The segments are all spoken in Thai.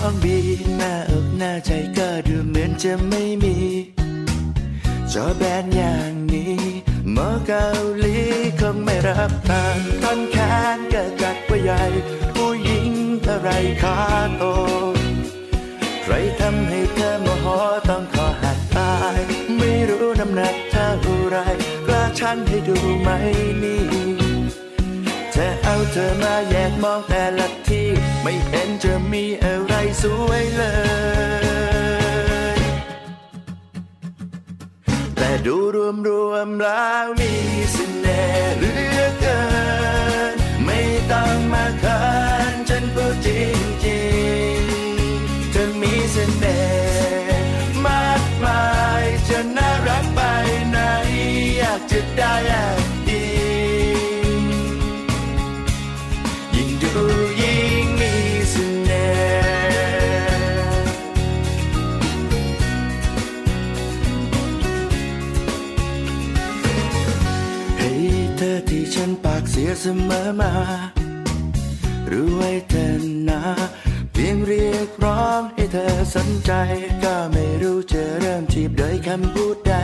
องบีหน้าอกหน้าใจก็ดูเหมือนจะไม่มี ฉันปากเสียเสมอมารู้ไว้เธอนะเพียงเรียกร้องให้เธอสนใจ ก็ไม่รู้จะเริ่มจีบโดยคำพูดใด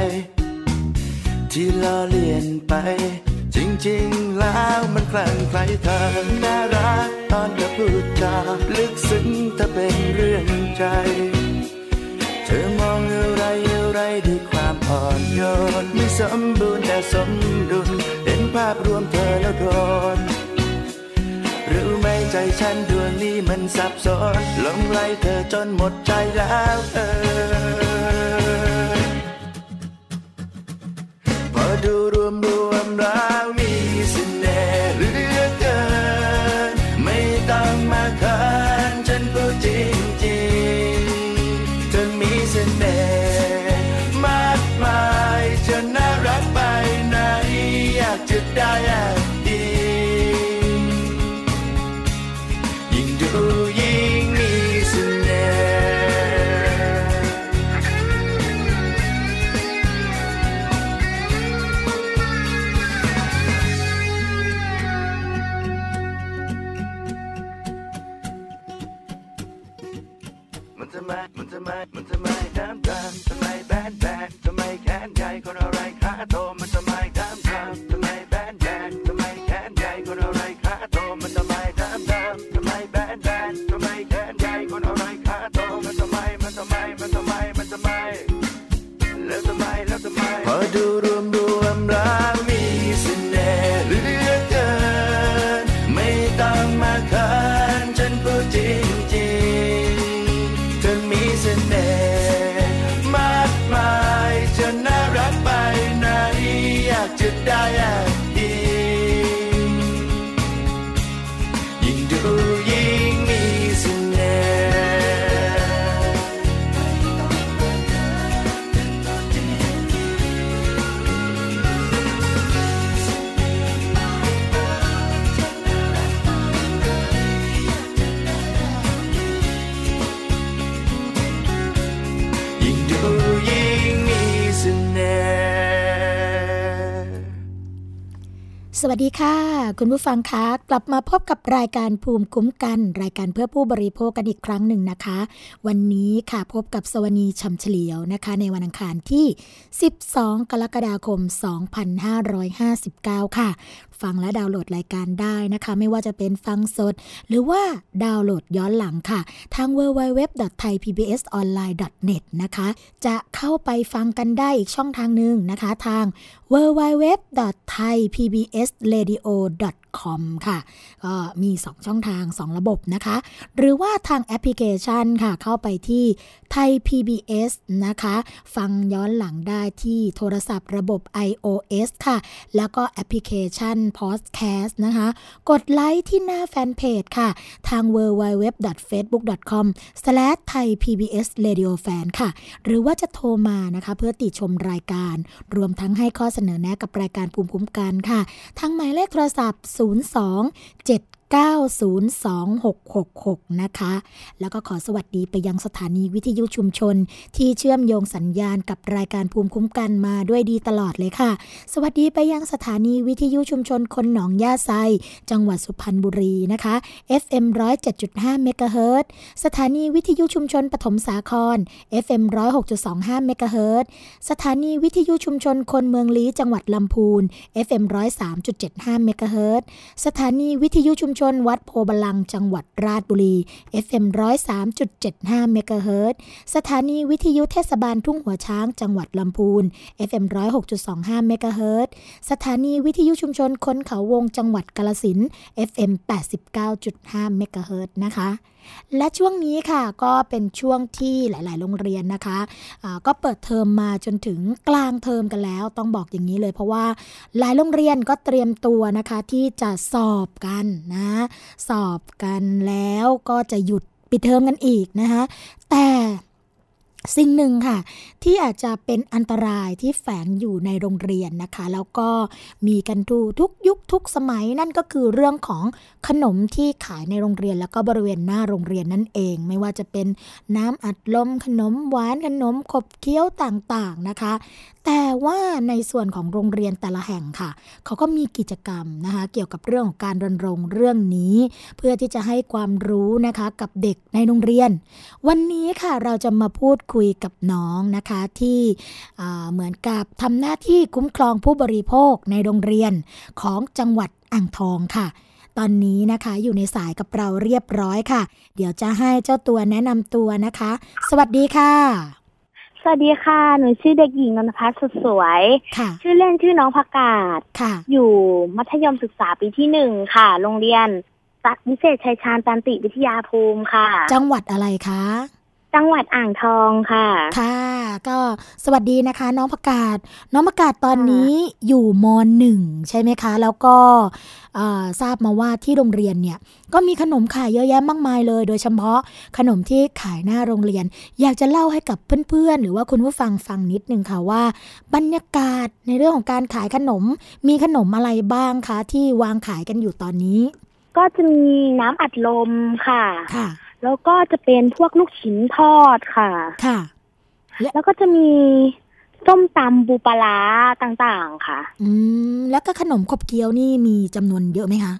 ที่ล้อเลียนไป จริงๆแล้วมันคลั่งไคล้เธอน่ารักตอนเธอพูดจาลึกซึ้งถ้าเป็นเรื่องใจ เธอมองอะไรอะไรด้วยความอ่อนโยนไม่สมบูรณ์แต่สมดุล ภาพรวมเธอแล้วโดนรู้ไหมใจฉันดวงนี้มันสับสนหลงไหลเธอจนหมดใจแล้วเออพอดูรวมรวมแล้ว วัสดีค่ะ คุณผู้ฟังคะ กลับมาพบกับรายการภูมิคุ้มกัน รายการเพื่อผู้บริโภคกันอีกครั้งหนึ่งนะคะ วันนี้ค่ะพบกับสวนีชำเฉลียวนะคะ ในวันอังคารที่ 12 กรกฎาคม 2559 ค่ะ ฟังและดาวน์โหลดรายการได้นะคะ ไม่ว่าจะเป็นฟังสด หรือว่าดาวน์โหลดย้อนหลังค่ะ ทาง www.thaipbsonline.net นะคะ จะเข้าไปฟังกันได้อีกช่องทางหนึ่งนะคะ ทาง www.thaipbsradio com ค่ะ ก็มี 2 ช่องทาง 2 ระบบนะคะ หรือว่าทางแอปพลิเคชันค่ะ เข้าไปที่ไทย PBS นะคะ ฟังย้อนหลังได้ที่โทรศัพท์ระบบ iOS ค่ะ แล้วก็แอปพลิเคชัน Podcast นะคะ กดไลค์ที่หน้าแฟนเพจค่ะ ทาง www.facebook.com/thaipbsradiofan ค่ะ หรือว่าจะโทรมานะคะเพื่อติชมรายการ รวมทั้งให้ข้อเสนอแนะกับรายการภูมิคุ้มกันค่ะ ทางหมายเลขโทรศัพท์02 7 902-666 นะคะ แล้วก็ขอสวัสดีไปยังสถานีวิทยุชุมชน ที่เชื่อมโยงสัญญาณกับรายการภูมิคุ้มกันมาด้วยดีตลอดเลยค่ะ สวัสดีไปยังสถานีวิทยุชุมชนคนหนองย่าไซ จังหวัดสุพรรณบุรีนะคะ FM 107.5เมกะเฮิรตซ์สถานีวิทยุชุมชนปฐมสาคร FM 106.25เมกะเฮิรตซ์สถานีวิทยุชุมชนคนเมืองลี้จังหวัดลำพูน FM 103.75เมกะเฮิรตซ์สถานีวิทยุชุมชนชนวัดโพธิ์บัลลังก์จังหวัดราชบุรี FM 103.75เมกะเฮิรตซ์สถานีวิทยุเทศบาลทุ่งหัวช้างจังหวัดลำพูน FM 106.25เมกะเฮิรตซ์สถานีวิทยุชุมชนคนเขาวงจังหวัดกาฬสินธุ์ FM 89.5เมกะเฮิรตนะคะและช่วงนี้ค่ะก็เป็นช่วงที่หลาย ๆ โรงเรียนนะคะะก็เปิดเทอมมาจนถึงกลางเทอมกันแล้ว ต้องบอกอย่างนี้เลย เพราะว่าหลายโรงเรียนก็เตรียมตัวนะคะที่จะสอบกันนะสอบกันแล้วก็จะหยุดปิดเทอมกันอีกนะคะแต่ สิ่งหนึ่งค่ะ ที่อาจจะเป็นอันตรายที่แฝงอยู่ในโรงเรียนนะคะ แล้วก็มีกันทุทุกยุคทุกสมัยนั่นก็คือเรื่องของขนมที่ขายในโรงเรียน แล้วก็บริเวณหน้าโรงเรียนนั่นเอง ไม่ว่าจะเป็นน้ำอัดลมขนมหวานขนมขบเคี้ยวต่างๆนะคะ แต่ว่าในส่วนของโรงเรียนแต่ละแห่งค่ะเขาก็มีกิจกรรมนะคะ เกี่ยวกับเรื่องของการรณรงค์เรื่องนี้ เพื่อที่จะให้ความรู้นะคะกับเด็กในโรงเรียน วันนี้ค่ะเราจะมาพูดคุยกับน้องนะคะที่เหมือนกับทำหน้าที่คุ้มครองผู้บริโภคในโรงเรียนของจังหวัดอ่างทองค่ะ ตอนนี้นะคะอยู่ในสายกับเราเรียบร้อยค่ะ เดี๋ยวจะให้เจ้าตัวแนะนำตัวนะคะ สวัสดีค่ะ สวัสดีค่ะ หนูชื่อเด็กหญิงนนทพัฒน์สุดสวยค่ะชื่อเล่นชื่อน้องพักกาศค่ะ อยู่มัธยมศึกษาปีที่หนึ่งค่ะ โรงเรียนสัตวิเศษชัยชาญตันติวิทยาภูมิค่ะ จังหวัดอะไรคะ จังหวัดอ่างทองค่ะ ค่ะ ก็สวัสดีนะคะ น้องประกาศ น้องประกาศตอนนี้อยู่มหนึ่งใช่ไหมคะ แล้วก็ทราบมาว่าที่โรงเรียนเนี่ย ก็มีขนมขายเยอะแยะมากมายเลย โดยเฉพาะขนมที่ขายหน้าโรงเรียน อยากจะเล่าให้กับเพื่อนๆ หรือว่าคุณผู้ฟังฟังนิดนึงค่ะว่า บรรยากาศในเรื่องของการขายขนม มีขนมอะไรบ้างคะที่วางขายกันอยู่ตอนนี้ ก็จะมีน้ำอัดลมค่ะค่ะ แล้วก็จะเป็นพวกลูกชิ้นทอดค่ะ ค่ะ แล้วก็จะมีส้มตำบูปลาต่างๆ ค่ะ อืม แล้วก็ขนมขบเคี้ยวนี่มีจำนวนเยอะไหมคะ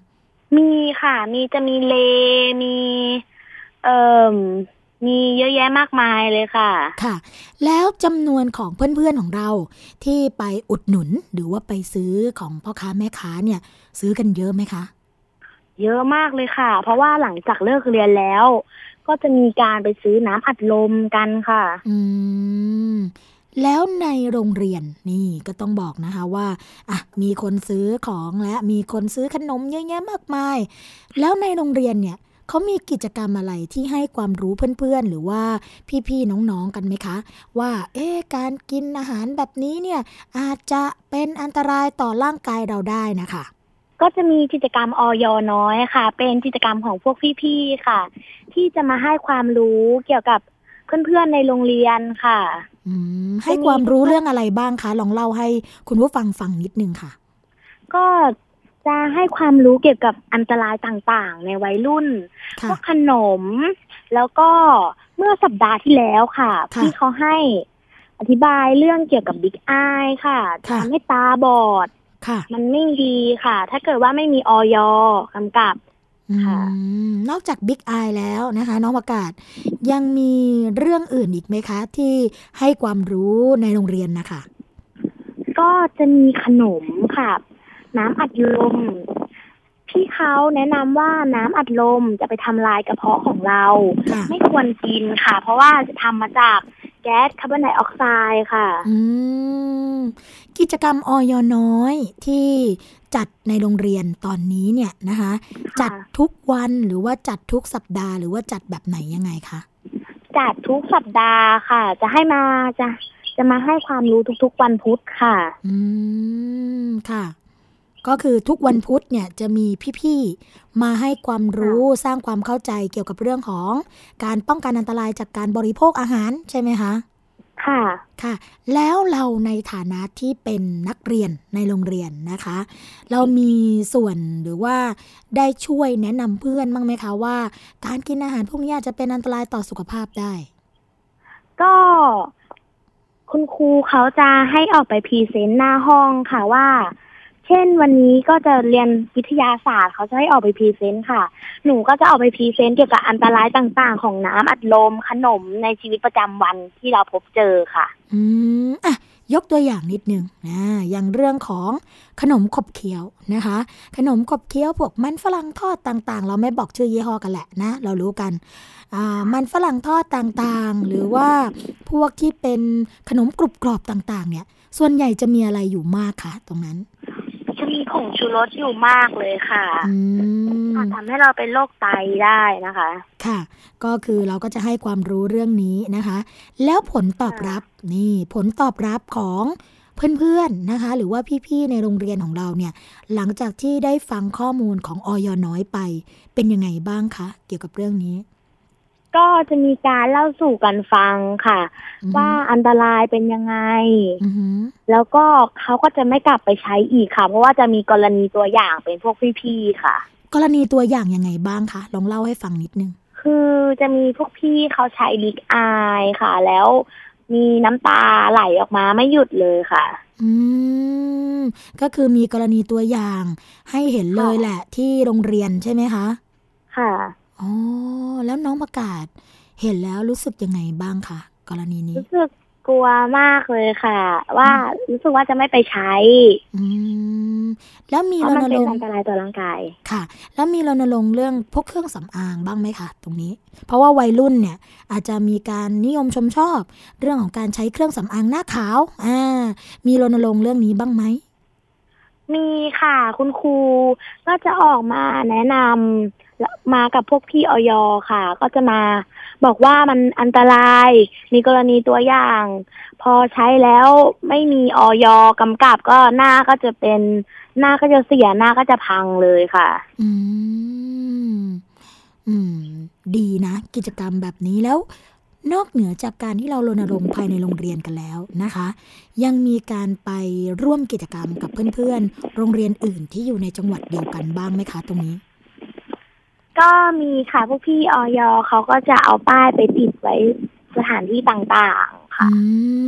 มีค่ะ มีจะมีเล มี เอ่อมีเยอะแยะมากมายเลยค่ะ ค่ะ แล้วจำนวนของเพื่อนๆของเรา ที่ไปอุดหนุนหรือว่าไปซื้อของพ่อค้าแม่ค้าเนี่ย ซื้อกันเยอะไหมคะ เยอะมากเลยค่ะ เพราะว่าหลังจากเลิกเรียนแล้ว ก็จะมีการไปซื้อน้ำอัดลมกันค่ะ อืมแล้วในโรงเรียนนี่ก็ต้องบอกนะคะว่าอะมีคนซื้อของและมีคนซื้อขนมเยอะแยะมากมาย แล้วในโรงเรียนเนี่ยเขามีกิจกรรมอะไรที่ให้ความรู้เพื่อนๆ หรือว่าพี่ๆน้องๆกันไหมคะ ว่าเอ๊การกินอาหารแบบนี้เนี่ยอาจจะเป็นอันตรายต่อร่างกายเราได้นะคะ ก็จะมีกิจกรรมออยน้อยค่ะ เป็นกิจกรรมของพวกพี่ๆค่ะ ที่จะมาให้ความรู้เกี่ยวกับเพื่อนๆในโรงเรียนค่ะให้ความรู้เรื่องอะไรบ้างคะลองเล่าให้คุณผู้ฟังฟังนิดนึงค่ะ ก็จะให้ความรู้เกี่ยวกับอันตรายต่างๆ ในวัยรุ่นพวกขนม แล้วก็เมื่อสัปดาห์ที่แล้วค่ะที่เขาให้อธิบายเรื่องเกี่ยวกับบิ๊กไอค่ะทำให้ตาบอด มันไม่ดีค่ะ ถ้าเกิดว่าไม่มีออยกำกับค่ะนอกจากบิ๊กไอแล้วนะคะ น้องประกาศ ยังมีเรื่องอื่นอีกไหมคะ ที่ให้ความรู้ในโรงเรียนนะคะ ก็จะมีขนมค่ะ น้ำอัดลมพี่เขาแนะนำว่าน้ำอัดลมจะไปทำลายกระเพาะของเรา ไม่ควรกินค่ะ เพราะว่าจะทำมาจาก แก๊สคาร์บอนไดออกไซด์ค่ะ อืม กิจกรรมออยน้อยที่จัดในโรงเรียนตอนนี้เนี่ยนะคะ จัดทุกวันหรือว่าจัดทุกสัปดาห์หรือว่าจัดแบบไหนยังไงคะ จัดทุกสัปดาห์ค่ะ จะให้มาจะจะมาให้ความรู้ทุกๆวันพุธค่ะ อืม ค่ะ ก็คือทุกวันพุธเนี่ยจะมีพี่ๆ มาให้ความรู้สร้างความเข้าใจเกี่ยวกับเรื่องของการป้องกันอันตรายจากการบริโภคอาหารใช่ไหมคะ ค่ะ ค่ะ แล้วเราในฐานะที่เป็นนักเรียนในโรงเรียนนะคะ เรามีส่วนหรือว่าได้ช่วยแนะนำเพื่อนบ้างไหมคะว่า การกินอาหารพวกนี้อาจจะเป็นอันตรายต่อสุขภาพได้ ก็คุณครูเขาจะให้ออกไป present หน้าห้องค่ะว่า เช่นวันนี้ก็จะเรียนวิทยาศาสตร์เขาจะให้ออกไป present ค่ะ หนูก็จะออกไป present เกี่ยวกับอันตรายต่างๆ ของน้ำอัดลมขนมในชีวิตประจำวันที่เราพบเจอค่ะ อืมอะยกตัวอย่างนิดนึงนะอย่างเรื่องของขนมขบเคี้ยวนะคะ ขนมขบเคี้ยวพวกมันฝรั่งทอดต่างๆ เราไม่บอกชื่อยี่ห้อกันแหละนะ เรารู้กันอ่ามันฝรั่งทอดต่างๆ หรือว่าพวกที่เป็นขนมกรุบกรอบต่างๆ เนี่ย ส่วนใหญ่จะมีอะไรอยู่มากคะตรงนั้น ผงชูรสอยู่มากเลยค่ะอืมอาจทำให้เราเป็นโรคไตได้นะคะ ค่ะ ก็คือเราก็จะให้ความรู้เรื่องนี้นะคะ แล้วผลตอบรับนี่ผลตอบรับของเพื่อนๆนะคะ หรือว่าพี่ๆในโรงเรียนของเราเนี่ย หลังจากที่ได้ฟังข้อมูลของออยน้อยไป เป็นยังไงบ้างคะเกี่ยวกับเรื่องนี้ ก็จะมีการเล่าสู่กันฟังค่ะอือฮึว่าอันตรายเป็นยังไงอือหือแล้วก็เขาก็จะไม่กลับไปใช้อีกค่ะ เพราะว่าจะมีกรณีตัวอย่างเป็นพวกพี่ๆค่ะ กรณีตัวอย่างยังไงบ้างคะลองเล่าให้ฟังนิดนึง คือจะมีพวกพี่เขาใช้ลิกอายค่ะ แล้วมีน้ำตาไหลออกมาไม่หยุดเลยค่ะ อืม ก็คือมีกรณีตัวอย่างให้เห็นเลยแหละที่โรงเรียนใช่ไหมคะ ค่ะ อ๋อแล้วน้องประกาศ เห็นแล้วรู้สึกยังไงบ้างคะกรณีนี้ รู้สึกกลัวมากเลยค่ะ ว่ารู้สึกว่าจะไม่ไปใช้ อืมแล้วมีเพรราะมันณเป็รนงอันค์ตรายต่อร่างกาย ค่ะ แล้วมีรณรงค์เรื่องพวกเครื่องสำอางบ้างไหมคะตรงนี้ เพราะว่าวัยรุ่นเนี่ย อาจจะมีการนิยมชมชอบ เรื่องของการใช้เครื่องสำอางหน้าขาวอ่ามีรณรงค์เรื่องนี้บ้างไหมมีค่ะ คุณครูก็จะออกมาแนะนำแล้ว มากับพวกพี่ออยค่ะ ก็จะมาบอกว่ามันอันตราย มีกรณีตัวอย่าง พอใช้แล้วไม่มีออยกำกับก็หน้าก็จะเป็นหน้าก็จะเสียหน้าก็จะพังเลยค่ะ อืม อืม ดีนะ กิจกรรมแบบนี้แล้ว นอกเหนือจากการที่เรารณรงค์ภายในโรงเรียนกันแล้วนะคะ ยังมีการไปร่วมกิจกรรมกับเพื่อนๆ โรงเรียนอื่นที่อยู่ในจังหวัดเดียวกันบ้างไหมคะตรงนี้ ก็มีค่ะพวกพี่ออยเขาก็จะเอาป้ายไปติดไว้สถานที่ต่างๆค่ะ อื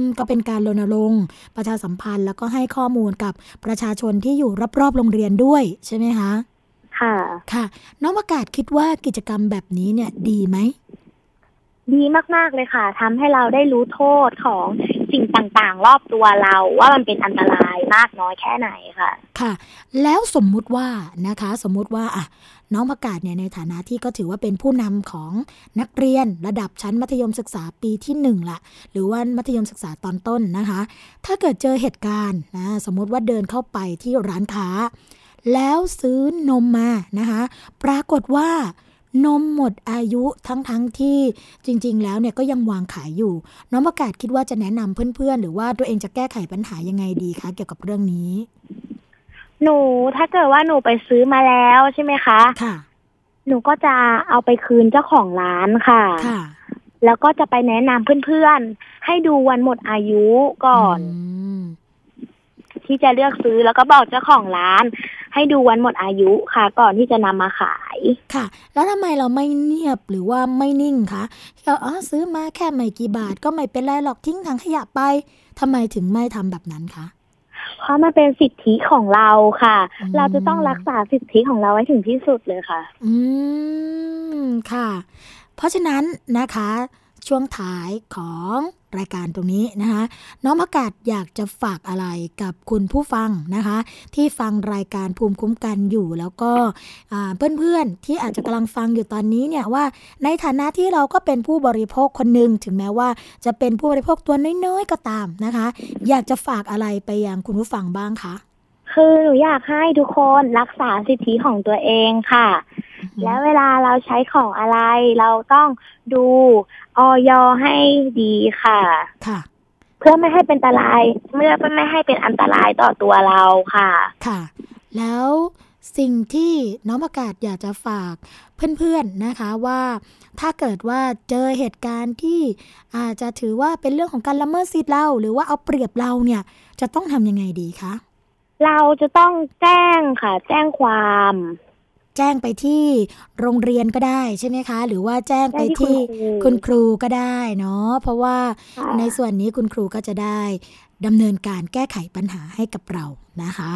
ม ก็เป็นการรณรงค์ประชาสัมพันธ์แล้วก็ให้ข้อมูลกับประชาชนที่อยู่รอบๆโรงเรียนด้วยใช่ไหมคะ ค่ะ ค่ะ น้องประกาศคิดว่ากิจกรรมแบบนี้เนี่ยดีไหม ดีมากๆเลยค่ะทำให้เราได้รู้โทษของสิ่งต่างๆ รอบตัวเราว่ามันเป็นอันตรายมากน้อยแค่ไหนค่ะ ค่ะ แล้วสมมุติว่านะคะ สมมุติว่าอะ น้องประกาศเนี่ยในฐานะที่ก็ถือว่าเป็นผู้นำของนักเรียนระดับชั้นมัธยมศึกษาปีที่หนึ่งละหรือว่ามัธยมศึกษาตอนต้นนะคะ ถ้าเกิดเจอเหตุการณ์นะสมมุติว่าเดินเข้าไปที่ร้านค้า แล้วซื้อนมมานะคะ ปรากฏว่านมหมดอายุทั้งๆทที่จริง ๆ แล้วเนี่ยก็ยังวางขายอยู่ น้องประกาศคิดว่าจะแนะนำเพื่อนๆ หรือว่าตัวเองจะแก้ไขปัญหายังไงดีคะเกี่ยวกับเรื่องนี้ หนูถ้าเกิดว่าหนูไปซื้อมาแล้วใช่ไหมคะ ค่ะ หนูก็จะเอาไปคืนเจ้าของร้านค่ะ ค่ะ แล้วก็จะไปแนะนำเพื่อนๆ ให้ดูวันหมดอายุก่อน มที่จะเลือกซื้อแล้วก็บอกเจ้าของร้าน ให้ดูวันหมดอายุค่ะ ก่อนที่จะนำมาขาย ค่ะ แล้วทำไมเราไม่เงียบหรือว่าไม่นิ่งคะเราอ๋อซื้อมาแค่ไม่กี่บาทก็ไม่เป็นไรหรอกทิ้งถังขยะไปทำไมถึงไม่ทำแบบนั้นคะ เพราะมันเป็นสิทธิของเราค่ะอืมเราจะต้องรักษาสิทธิของเราไว้ถึงที่สุดเลยค่ะ อืมค่ะ เพราะฉะนั้นนะคะ ช่วงท้ายของรายการตรงนี้นะคะน้องอากาศอยากจะฝากอะไรกับคุณผู้ฟังนะคะ ที่ฟังรายการภูมิคุ้มกันอยู่ แล้วก็เพื่อนๆที่อาจจะกำลังฟังอยู่ตอนนี้เนี่ยว่า ในฐานะที่เราก็เป็นผู้บริโภคคนหนึ่งถึงแม้ว่าจะเป็นผู้บริโภคตัวน้อยๆก็ตามนะคะ อยากจะฝากอะไรไปยังคุณผู้ฟังบ้างคะ คือหนูอยากให้ทุกคนรักษาสิทธิของตัวเองค่ะ แล้วเวลาเราใช้ของอะไร เราต้องดูออยให้ดีค่ะ ค่ะ เพื่อไม่ให้เป็นอันตราย เมื่อไม่ให้เป็นอันตรายต่อตัวเราค่ะ ค่ะ แล้วสิ่งที่น้องประกาศอยากจะฝากเพื่อนๆนะคะว่าถ้าเกิดว่าเจอเหตุการณ์ที่อาจจะถือว่าเป็นเรื่องของการละเมิดสิทธิ์เรา หรือว่าเอาเปรียบเราเนี่ยจะต้องทำยังไงดีคะ เราจะต้องแจ้งค่ะ แจ้งความ แจ้งไปที่โรงเรียนก็ได้ใช่ไหมคะ หรือว่าแจ้งไปที่คุณครูก็ได้เนาะเพราะว่าในส่วนนี้คุณครูก็จะได้ดำเนินการแก้ไขปัญหาให้กับเรานะคะ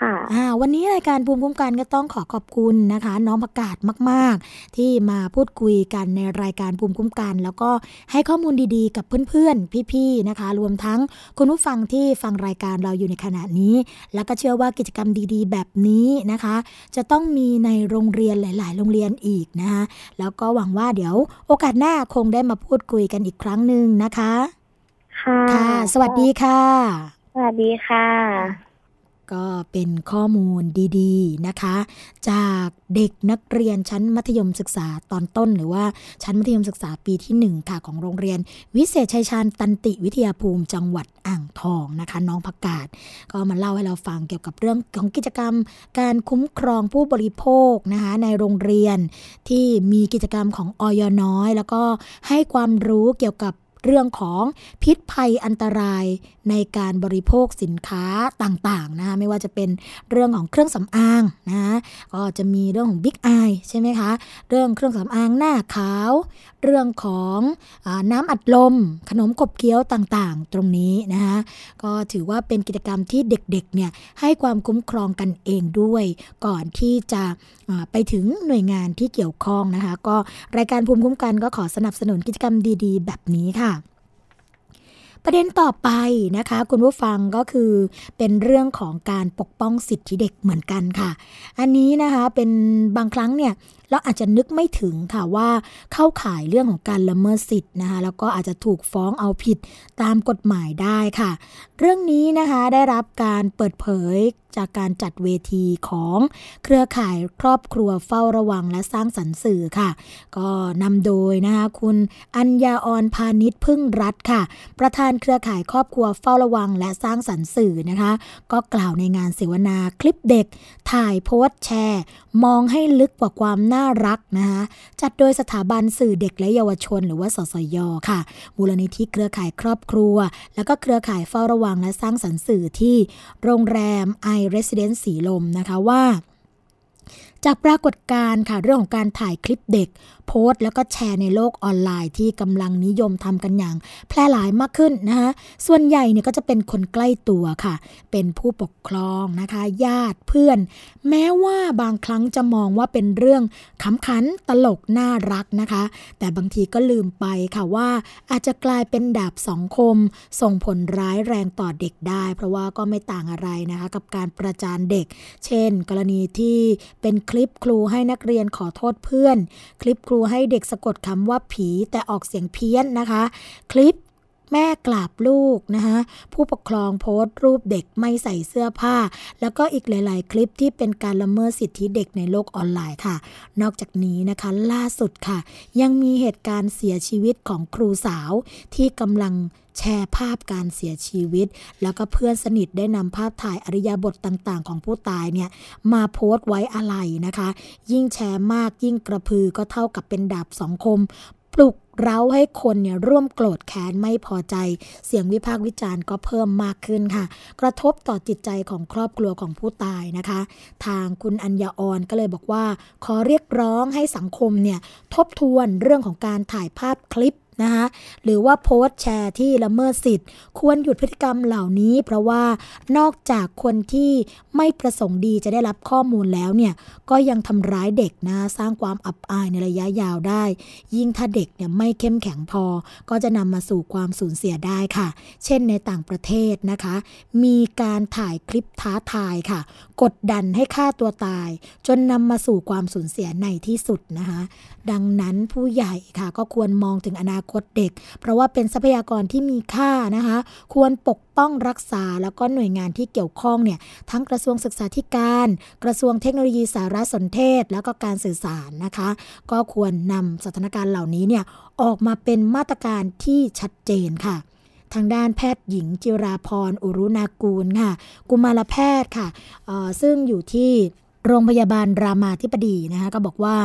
ค่ะวันนี้รายการภูมิคุ้มกันก็ต้องขอขอบคุณนะคะ น้องประกาศมาก ๆ ที่มาพูดคุยกันในรายการภูมิคุ้มกัน แล้วก็ให้ข้อมูลดี ๆ กับเพื่อน ๆ พี่ ๆ นะคะ รวมทั้งคุณผู้ฟังที่ฟังรายการเราอยู่ในขณะนี้ แล้วก็เชื่อว่ากิจกรรมดี ๆ แบบนี้นะคะ จะต้องมีในโรงเรียนหลาย ๆ โรงเรียนอีกนะคะแล้วก็หวังว่าเดี๋ยวโอกาสหน้าคงได้มาพูดคุยกันอีกครั้งหนึ่งนะคะ ค่ะ สวัสดีค่ะ สวัสดีค่ะ ก็เป็นข้อมูลดีๆนะคะ จากเด็กนักเรียนชั้นมัธยมศึกษาตอนต้น หรือว่าชั้นมัธยมศึกษาปีที่ 1 ค่ะของโรงเรียน วิเศษชัยชาญตันติวิทยาภูมิจังหวัดอ่างทองนะคะ น้องพักกาศก็มาเล่าให้เราฟังเกี่ยวกับเรื่องของกิจกรรม การคุ้มครองผู้บริโภคนะคะในโรงเรียนที่มีกิจกรรมของออยน้อย แล้วก็ให้ความรู้เกี่ยวกับ เรื่องของพิษภัยอันตรายในการบริโภคสินค้าต่างๆนะคะไม่ว่าจะเป็นเรื่องของเครื่องสำอางนะก็จะมีเรื่องของบิ๊กไอใช่ไหมคะ เรื่องเครื่องสำอางหน้าขาว เรื่องของอน้ำอัดลม ขนมขบเคี้ยวต่างๆ ตรงนี้นะคะก็ถือว่าเป็นกิจกรรมที่เด็กๆเนี่ยให้ความคุ้มครองกันเองด้วย ก่อนที่จะไปถึงหน่วยงานที่เกี่ยวข้องนะคะ ก็รายการภูมิคุ้มกันก็ขอสนับสนุนกิจกรรมดีๆ แบบนี้ค่ะ ประเด็นต่อไปนะคะ คุณผู้ฟังก็คือเป็นเรื่องของการปกป้องสิทธิเด็กเหมือนกันค่ะ อันนี้นะคะเป็นบางครั้งเนี่ยเราอาจจะนึกไม่ถึงค่ะว่าเข้าข่ายเรื่องของการละเมิดสิทธิ์นะคะแล้วก็อาจจะถูกฟ้องเอาผิดตามกฎหมายได้ค่ะ เรื่องนี้นะคะได้รับการเปิดเผย จากการจัดเวทีของเครือข่ายครอบครัวเฝ้าระวังและสร้างสรรค์สื่อค่ะ ก็นำโดยนะคะคุณอัญญาออนพาณิชพึ่งรัฐค่ะ ประธานเครือข่ายครอบครัวเฝ้าระวังและสร้างสรรค์สื่อนะคะ ก็กล่าวในงานเสวนาคลิปเด็ก ถ่ายโพสต์แชร์ มองให้ลึกกว่าความน่ารักนะคะจัดโดยสถาบันสื่อเด็กและเยาวชน หรือว่าสสยค่ะมูลนิธิเครือข่ายครอบครัว แล้วก็เครือข่ายเฝ้าระวังและสร้างสรรค์สื่อที่โรงแรม I Residence สีลมนะคะว่า จากปรากฏการณ์ค่ะเรื่องของการถ่ายคลิปเด็กโพสต์ แล้วก็แชร์ในโลกออนไลน์ที่กำลังนิยมทำกันอย่าง แพร่หลายมากขึ้นนะคะส่วนใหญ่เนี่ยก็จะเป็นคนใกล้ตัวค่ะ เป็นผู้ปกครองนะคะ ญาติเพื่อน แม้ว่าบางครั้งจะมองว่าเป็นเรื่องขำขันตลกน่ารักนะคะ แต่บางทีก็ลืมไปค่ะว่า อาจจะกลายเป็นดาบสองคม ส่งผลร้ายแรงต่อเด็กได้ เพราะว่าก็ไม่ต่างอะไรนะคะ กับการประจานเด็ก เช่น กรณีที่เป็นคลิปครูให้นักเรียนขอโทษเพื่อน คลิปครรูให้เด็กสะกดคำว่าผีแต่ออกเสียงเพี้ยนนะคะ คลิปแม่กราบลูกนะคะผู้ปกครองโพสต์รูปเด็กไม่ใส่เสื้อผ้า แล้วก็อีกหลาย ๆ คลิปที่เป็นการละเมิดสิทธิเด็กในโลกออนไลน์ค่ะ นอกจากนี้นะคะล่าสุดค่ะ ยังมีเหตุการณ์เสียชีวิตของครูสาวที่กำลัง แชร์ภาพการเสียชีวิต แล้วก็เพื่อนสนิทได้นำภาพถ่ายอริยบทต่างๆ ของผู้ตายเนี่ยมาโพสต์ไว้อะไรนะคะ ยิ่งแชร์มากยิ่งกระพือก็เท่ากับเป็นดาบสองคม ปลุกเร้าให้คนเนี่ยร่วมโกรธแค้นไม่พอใจ เสียงวิพากษ์วิจารณ์ก็เพิ่มมากขึ้นค่ะ กระทบต่อจิตใจของครอบครัวของผู้ตายนะคะ ทางคุณอัญญาออนก็เลยบอกว่า ขอเรียกร้องให้สังคมเนี่ยทบทวนเรื่องของการถ่ายภาพคลิป นะคะหรือว่าโพสต์แชร์ที่ละเมิดสิทธิ์ ควรหยุดพฤติกรรมเหล่านี้ เพราะว่านอกจากคนที่ไม่ประสงค์ดีจะได้รับข้อมูลแล้วเนี่ยก็ยังทำร้ายเด็กนะสร้างความอับอายในระยะยาวได้ ยิ่งถ้าเด็กเนี่ยไม่เข้มแข็งพอ ก็จะนำมาสู่ความสูญเสียได้ค่ะ เช่นในต่างประเทศนะคะ มีการถ่ายคลิปท้าทายค่ะ กดดันให้ฆ่าตัวตาย จนนำมาสู่ความสูญเสียในที่สุดนะคะ ดังนั้นผู้ใหญ่ค่ะก็ควรมองถึงอนาคตเด็ก เพราะว่าเป็นทรัพยากรที่มีค่านะคะ ควรปกป้องรักษาแล้วก็หน่วยงานที่เกี่ยวข้องเนี่ยทั้งกระทรวงศึกษาธิการ กระทรวงเทคโนโลยีสารสนเทศ แล้วก็การสื่อสารนะคะ ก็ควรนำสถานการณ์เหล่านี้เนี่ยออกมาเป็นมาตรการที่ชัดเจนค่ะทางด้านแพทย์หญิงจิราพร อุรุนากูลค่ะ กุมารแพทย์ค่ะซึ่งอยู่ที่ โรงพยาบาลรามาธิบดีนะคะก็บอกว่า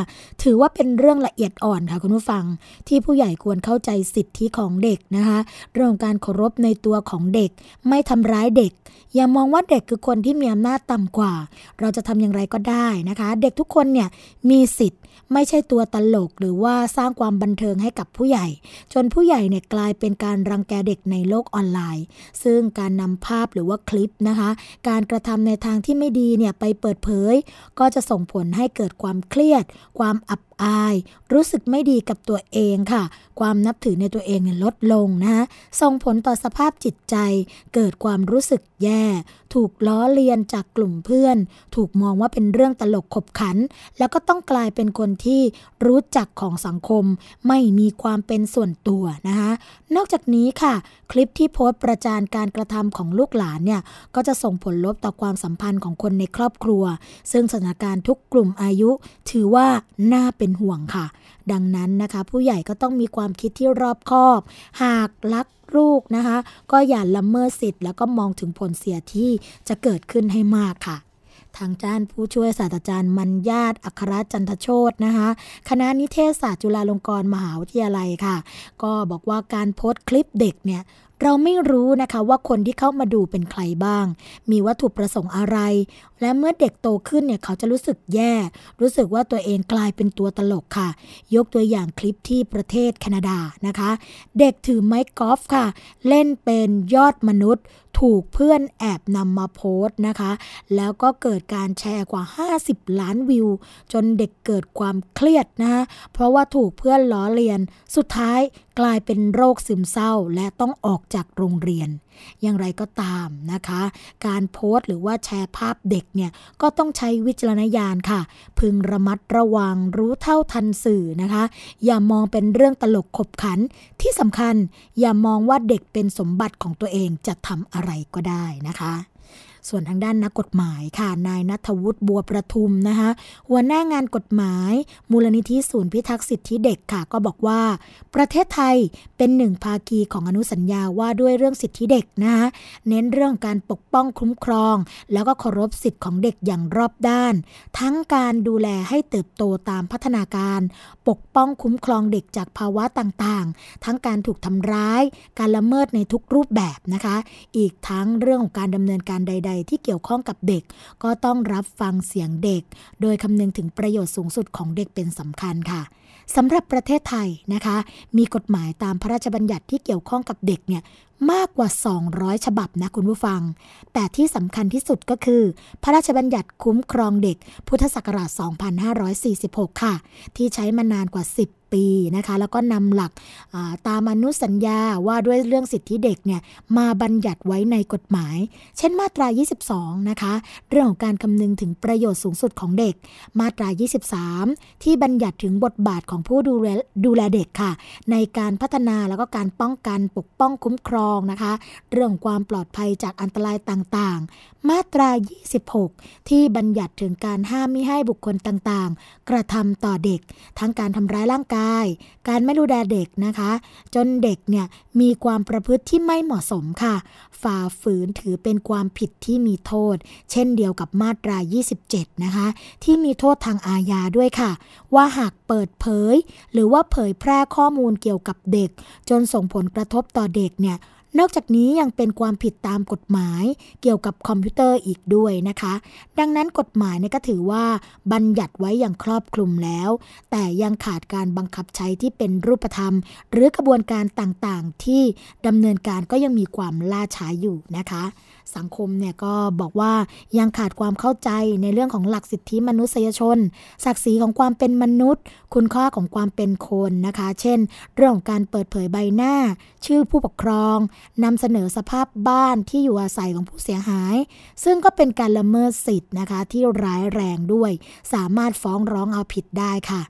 ถือว่าเป็นเรื่องละเอียดอ่อนค่ะคุณผู้ฟัง ที่ผู้ใหญ่ควรเข้าใจสิทธิของเด็กนะคะเรื่องการเคารพในตัวของเด็ก ไม่ทำร้ายเด็ก อย่ามองว่าเด็กคือคนที่มีอำนาจต่ำกว่า เราจะทำอย่างไรก็ได้นะคะ เด็กทุกคนเนี่ยมีสิทธิ ไม่ใช่ตัวตลกหรือว่าสร้างความบันเทิงให้กับผู้ใหญ่ จนผู้ใหญ่เนี่ยกลายเป็นการรังแกเด็กในโลกออนไลน์ ซึ่งการนำภาพหรือว่าคลิปนะคะ การกระทำในทางที่ไม่ดีเนี่ยไปเปิดเผย ก็จะส่งผลให้เกิดความเครียด ความอับ อาย รู้สึกไม่ดีกับตัวเองค่ะ ความนับถือในตัวเองเนี่ยลดลงนะส่งผลต่อสภาพจิตใจ เกิดความรู้สึกแย่ ถูกล้อเลียนจากกลุ่มเพื่อน ถูกมองว่าเป็นเรื่องตลกขบขัน แล้วก็ต้องกลายเป็นคนที่รู้จักของสังคม ไม่มีความเป็นส่วนตัวนะคะนอกจากนี้ค่ะ คลิปที่โพสต์ประจานการกระทำของลูกหลานเนี่ยก็จะส่งผลลบต่อความสัมพันธ์ของคนในครอบครัว ซึ่งสถานการณ์ทุกกลุ่มอายุ ถือว่าน่าเป็นห่วงค่ะ ดังนั้นนะคะ ผู้ใหญ่ก็ต้องมีความคิดที่รอบคอบ หากรักลูกนะคะ ก็อย่าละเมิดสิทธิ์แล้วก็มองถึงผลเสียที่จะเกิดขึ้นให้มากค่ะทางด้านผู้ช่วยศาสตราจารย์มัญญาตอัครจันทโชตนะคะ คณะนิเทศศาสตร์จุฬาลงกรณ์มหาวิทยาลัยค่ะ ก็บอกว่าการโพสต์คลิปเด็กเนี่ย เราไม่รู้นะคะว่าคนที่เข้ามาดูเป็นใครบ้าง มีวัตถุประสงค์อะไร และเมื่อเด็กโตขึ้นเนี่ยเขาจะรู้สึกแย่ รู้สึกว่าตัวเองกลายเป็นตัวตลกค่ะ ยกตัวอย่างคลิปที่ประเทศแคนาดานะคะ เด็กถือไม้กอล์ฟค่ะ เล่นเป็นยอดมนุษย์ ถูกเพื่อนแอบนำมาโพสต์นะคะ แล้วก็เกิดการแชร์กว่า 50 ล้านวิว จนเด็กเกิดความเครียดนะคะเพราะว่าถูกเพื่อนล้อเลียน สุดท้ายกลายเป็นโรคซึมเศร้าและต้องออกจากโรงเรียน อย่างไรก็ตามนะคะ การโพสต์หรือว่าแชร์ภาพเด็กเนี่ยก็ต้องใช้วิจารณญาณค่ะ พึงระมัดระวังรู้เท่าทันสื่อนะคะ อย่ามองเป็นเรื่องตลกขบขันที่สำคัญอย่ามองว่าเด็กเป็นสมบัติของตัวเองจะทำอะไรก็ได้นะคะ ส่วนทางด้านนักกฎหมายค่ะ นายนัทวุฒิบัวประทุมนะคะหัวหน้างานกฎหมาย มูลนิธิศูนย์พิทักษ์สิทธิเด็กค่ะ ก็บอกว่า ประเทศไทยเป็นหนึ่งภาคีของอนุสัญญาว่าด้วยเรื่องสิทธิเด็กนะคะเน้นเรื่องการปกป้องคุ้มครอง แล้วก็เคารพสิทธิของเด็กอย่างรอบด้าน ทั้งการดูแลให้เติบโตตามพัฒนาการ ปกป้องคุ้มครองเด็กจากภาวะต่างๆ ทั้งการถูกทำร้าย การละเมิดในทุกรูปแบบนะคะ อีกทั้งเรื่องของการดำเนินการใดที่เกี่ยวข้องกับเด็ก ก็ต้องรับฟังเสียงเด็ก โดยคำนึงถึงประโยชน์สูงสุดของเด็กเป็นสำคัญค่ะสำหรับประเทศไทยนะคะ มีกฎหมายตามพระราชบัญญัติที่เกี่ยวข้องกับเด็กเนี่ย มากกว่า 200 ฉบับนะคุณผู้ฟัง แต่ที่สำคัญที่สุดก็คือ พระราชบัญญัติคุ้มครองเด็ก พุทธศักราช 2546 ค่ะ ที่ใช้มานานกว่า 10ปีนะคะแล้วก็นำหลักตามอนุสัญญาว่าด้วยเรื่องสิทธิเด็กเนี่ยมาบัญญัติไว้ในกฎหมาย เช่นมาตรา 22 นะคะ เรื่องของการคำนึงถึงประโยชน์สูงสุดของเด็ก มาตรา 23 ที่บัญญัติถึงบทบาทของผู้ดูแลดูแลเด็กค่ะ ในการพัฒนาแล้วก็การป้องกันปกป้องคุ้มครองนะคะ เรื่องความปลอดภัยจากอันตรายต่างๆ มาตรา 26 ที่บัญญัติถึงการห้ามไม่ให้บุคคลต่างๆ กระทำต่อเด็ก ทั้งการทำร้ายร่างกาย การไม่ดูแลเด็กนะคะ จนเด็กเนี่ยมีความประพฤติที่ไม่เหมาะสมค่ะ ฝ่าฝืนถือเป็นความผิดที่มีโทษ เช่นเดียวกับมาตรา 27 นะคะ ที่มีโทษทางอาญาด้วยค่ะ ว่าหากเปิดเผย หรือว่าเผยแพร่ข้อมูลเกี่ยวกับเด็ก จนส่งผลกระทบต่อเด็กเนี่ย นอกจากนี้ยังเป็นความผิดตามกฎหมายเกี่ยวกับคอมพิวเตอร์อีกด้วยนะคะ ดังนั้นกฎหมายเนี่ยก็ถือว่าบัญญัติไว้อย่างครอบคลุมแล้ว แต่ยังขาดการบังคับใช้ที่เป็นรูปธรรม หรือกระบวนการต่างๆ ที่ดำเนินการก็ยังมีความล่าช้าอยู่นะคะ สังคมเนี่ยก็บอกว่ายังขาดความเข้าใจในเรื่องของหลักสิทธิมนุษยชน ศักดิ์ศรีของความเป็นมนุษย์ คุณค่าของความเป็นคนนะคะ เช่น เรื่องของการเปิดเผยใบหน้า ชื่อผู้ปกครองนำเสนอสภาพบ้านที่อยู่อาศัยของผู้เสียหาย ซึ่งก็เป็นการละเมิดสิทธิ์นะคะที่ร้ายแรงด้วย สามารถฟ้องร้องเอาผิดได้ค่ะ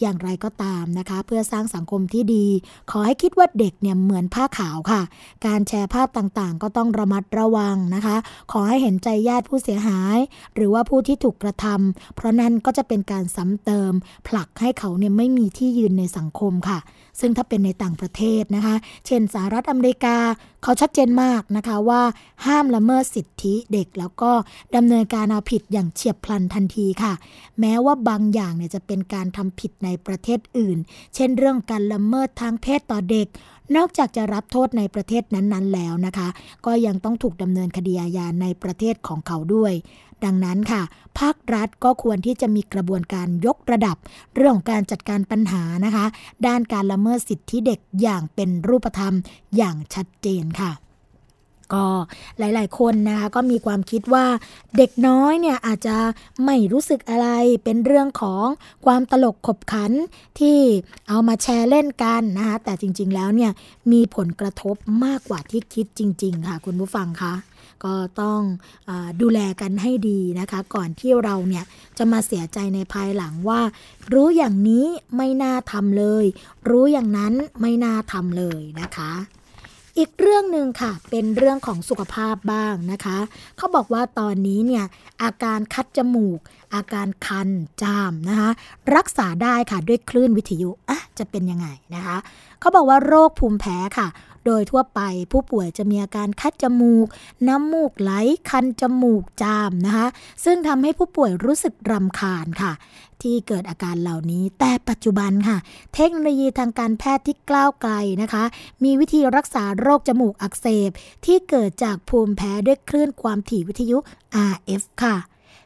อย่างไรก็ตามนะคะ เพื่อสร้างสังคมที่ดี ขอให้คิดว่าเด็กเนี่ยเหมือนผ้าขาวค่ะ การแชร์ภาพต่างๆ ก็ต้องระมัดระวังนะคะ ขอให้เห็นใจญาติผู้เสียหาย หรือว่าผู้ที่ถูกกระทำเพราะนั่นก็จะเป็นการซ้ำเติม ผลักให้เขาเนี่ยไม่มีที่ยืนในสังคมค่ะซึ่งถ้าเป็นในต่างประเทศนะคะ เช่นสหรัฐอเมริกาเขาชัดเจนมากนะคะว่าห้ามละเมิดสิทธิเด็ก แล้วก็ดำเนินการเอาผิดอย่างเฉียบพลันทันทีค่ะ แม้ว่าบางอย่างเนี่ยจะเป็นการทำผิดในประเทศอื่น เช่นเรื่องการละเมิดทางเพศต่อเด็กนอกจากจะรับโทษในประเทศนั้นๆแล้วนะคะ ก็ยังต้องถูกดำเนินคดีอาญาในประเทศของเขาด้วย ดังนั้นค่ะ ภาครัฐก็ควรที่จะมีกระบวนการยกระดับ เรื่องของการจัดการปัญหานะคะ ด้านการละเมิดสิทธิเด็กอย่างเป็นรูปธรรมอย่างชัดเจนค่ะ ก็หลาย ๆ คนนะคะก็มีความคิดว่าเด็กน้อยเนี่ยอาจจะไม่รู้สึกอะไรเป็นเรื่องของความตลกขบขันที่เอามาแชร์เล่นกันนะคะแต่จริง ๆ แล้วเนี่ยมีผลกระทบมากกว่าที่คิดจริง ๆ ค่ะ คุณผู้ฟังคะก็ต้องอดูแลกันให้ดีนะคะ ก่อนที่เราเนี่ยจะมาเสียใจในภายหลังว่า รู้อย่างนี้ไม่น่าทำเลย รู้อย่างนั้นไม่น่าทำเลยนะคะ อีกเรื่องหนึ่งค่ะ เป็นเรื่องของสุขภาพบ้างนะคะ เขาบอกว่าตอนนี้เนี่ยอาการคัดจมูก อาการคันจามนะคะ รักษาได้ค่ะด้วยคลื่นวิทยุอะจะเป็นยังไงนะคะ เขาบอกว่าโรคภูมิแพ้ค่ะ โดยทั่วไปผู้ป่วยจะมีอาการคัดจมูก น้ำมูกไหล คันจมูกจามนะคะ ซึ่งทำให้ผู้ป่วยรู้สึกรำคาญค่ะ ที่เกิดอาการเหล่านี้ แต่ปัจจุบันค่ะ เทคโนโลยีทางการแพทย์ที่กล้าวไกลนะคะ มีวิธีรักษาโรคจมูกอักเสบ ที่เกิดจากภูมิแพ้ด้วยคลื่นความถี่วิทยุ RF ค่ะ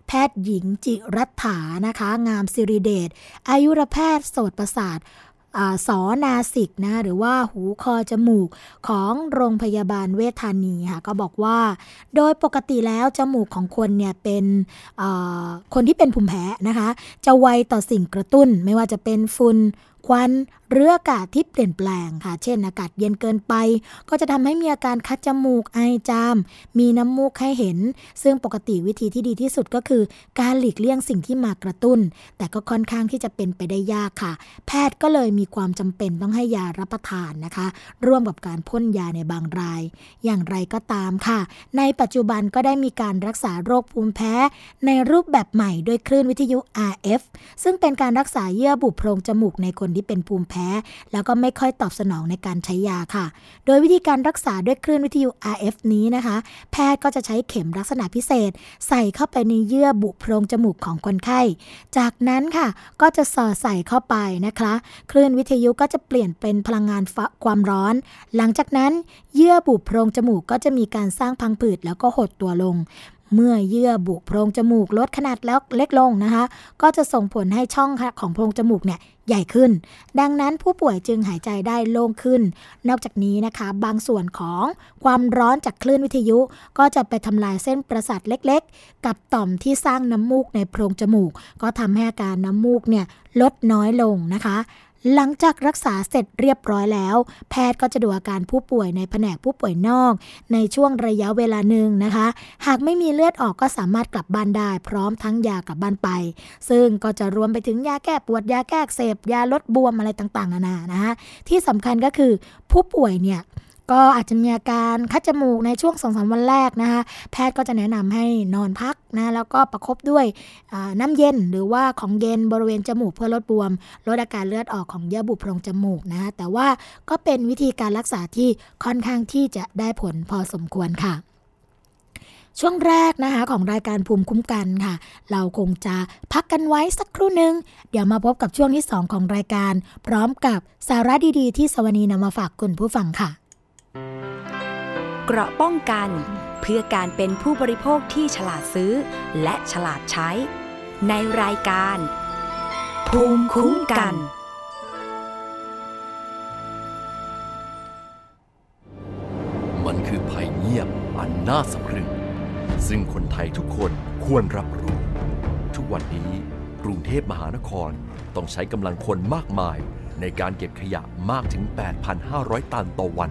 แพทย์หญิงจิรัฐานะคะ งามสิริเดชอายุรแพทย์โสตประสาท สอนาสิกนะหรือว่าหูคอจมูกของโรงพยาบาลเวชธานีค่ะก็บอกว่า โดยปกติแล้วจมูกของคนเนี่ยเป็นคนที่เป็นภูมิแพ้นะคะ จะไวต่อสิ่งกระตุ้นไม่ว่าจะเป็นฝุ่น ควัน หรืออากาศที่เปลี่ยนแปลงค่ะ เช่นอากาศเย็นเกินไป ก็จะทำให้มีอาการคัดจมูกไอจาม มีน้ำมูกให้เห็น ซึ่งปกติวิธีที่ดีที่สุดก็คือ การหลีกเลี่ยงสิ่งที่มากระตุ้น แต่ก็ค่อนข้างที่จะเป็นไปได้ยากค่ะ แพทย์ก็เลยมีความจำเป็นต้องให้ยารับประทานนะคะ ร่วมกับการพ่นยาในบางราย อย่างไรก็ตามค่ะ ในปัจจุบันก็ได้มีการรักษาโรคภูมิแพ้ ในรูปแบบใหม่ด้วยคลื่นวิทยุ RF ซึ่งเป็นการรักษาเยื่อบุโพรงจมูกในคนที่เป็นภูมิแพ้ แล้วก็ไม่ค่อยตอบสนองในการใช้ยาค่ะ โดยวิธีการรักษาด้วยคลื่นวิทยุ RF นี้นะคะ แพทย์ก็จะใช้เข็มลักษณะพิเศษ ใส่เข้าไปในเยื่อบุโพรงจมูกของคนไข้ จากนั้นค่ะก็จะสอดใส่เข้าไปนะคะ คลื่นวิทยุก็จะเปลี่ยนเป็นพลังงานความร้อน หลังจากนั้นเยื่อบุโพรงจมูกก็จะมีการสร้างพังผืดแล้วก็หดตัวลง เมื่อเยื่อบุโพรงจมูกลดขนาดแล้วเล็กลงนะคะ ก็จะส่งผลให้ช่องของโพรงจมูกเนี่ยใหญ่ขึ้น ดังนั้นผู้ป่วยจึงหายใจได้โล่งขึ้น นอกจากนี้นะคะ บางส่วนของความร้อนจากคลื่นวิทยุ ก็จะไปทำลายเส้นประสาทเล็กๆ กับต่อมที่สร้างน้ำมูกในโพรงจมูก ก็ทำให้อาการน้ำมูกเนี่ยลดน้อยลงนะคะ หลังจากรักษาเสร็จเรียบร้อยแล้ว แพทย์ก็จะดูอาการผู้ป่วยในแผนกผู้ป่วยนอก ในช่วงระยะเวลาหนึ่งนะคะ หากไม่มีเลือดออกก็สามารถกลับบ้านได้ พร้อมทั้งยากลับบ้านไป ซึ่งก็จะรวมไปถึงยาแก้ปวดยาแก้เสพยาลดบวมอะไรต่างๆนานานะคะที่สำคัญก็คือผู้ป่วยเนี่ย ก็อาจจะมีอาการคัดจมูกในช่วงสองสาวันแรกนะคะแพทย์ก็จะแนะนำให้นอนพักนะแล้วก็ประครบด้วยน้ำเย็นหรือว่าของเย็นบริเวณจมูกเพื่อลดบวม ลดอาการเลือดออกของเยื่อบุโพรงจมูกนะะแต่ว่าก็เป็นวิธีการรักษาที่ค่อนข้างที่จะได้ผลพอสมควรค่ะช่วงแรกนะคะของรายการภูมิคุ้มกันค่ะ เราคงจะพักกันไว้สักครู่หนึ่งเดี๋ยวมาพบกับช่วงที่ 2 ของรายการ พร้อมกับสาระดีๆ ที่สวนีนำมาฝากคุณผู้ฟังค่ะ เกราะป้องกันเพื่อการเป็นผู้บริโภคที่ฉลาดซื้อ และฉลาดใช้ ในรายการ ภูมิคุ้มกันมันคือภัยเงียบอันน่าสะพรึง ซึ่งคนไทยทุกคนควรรับรู้ ทุกวันนี้กรุงเทพมหานครต้องใช้กำลังคนมากมาย ในการเก็บขยะมากถึง 8,500 ตันต่อวัน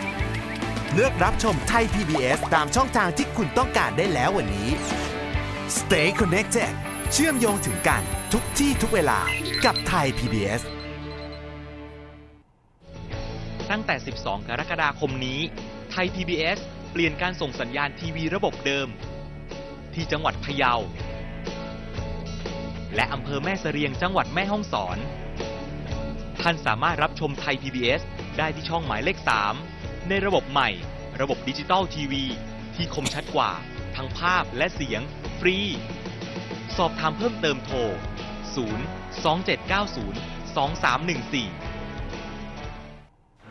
เลือกรับชมไทย PBS ตามช่องทางที่คุณต้องการได้แล้ววันนี้ Stay connected เชื่อมโยงถึงกันทุกที่ทุกเวลากับไทย PBS ตั้งแต่ 12 กรกฎาคมนี้ ไทย PBS เปลี่ยนการส่งสัญญาณทีวีระบบเดิม ที่จังหวัดพะเยา และอำเภอแม่เสรียงจังหวัดแม่ฮ่องสอน ท่านสามารถรับชมไทย PBS ได้ที่ช่องหมายเลข 3 ในระบบใหม่ ระบบดิจิตอลทีวี ที่คมชัดกว่า ทั้งภาพและเสียง ฟรี สอบถามเพิ่มเติมโทร 0 2790 2314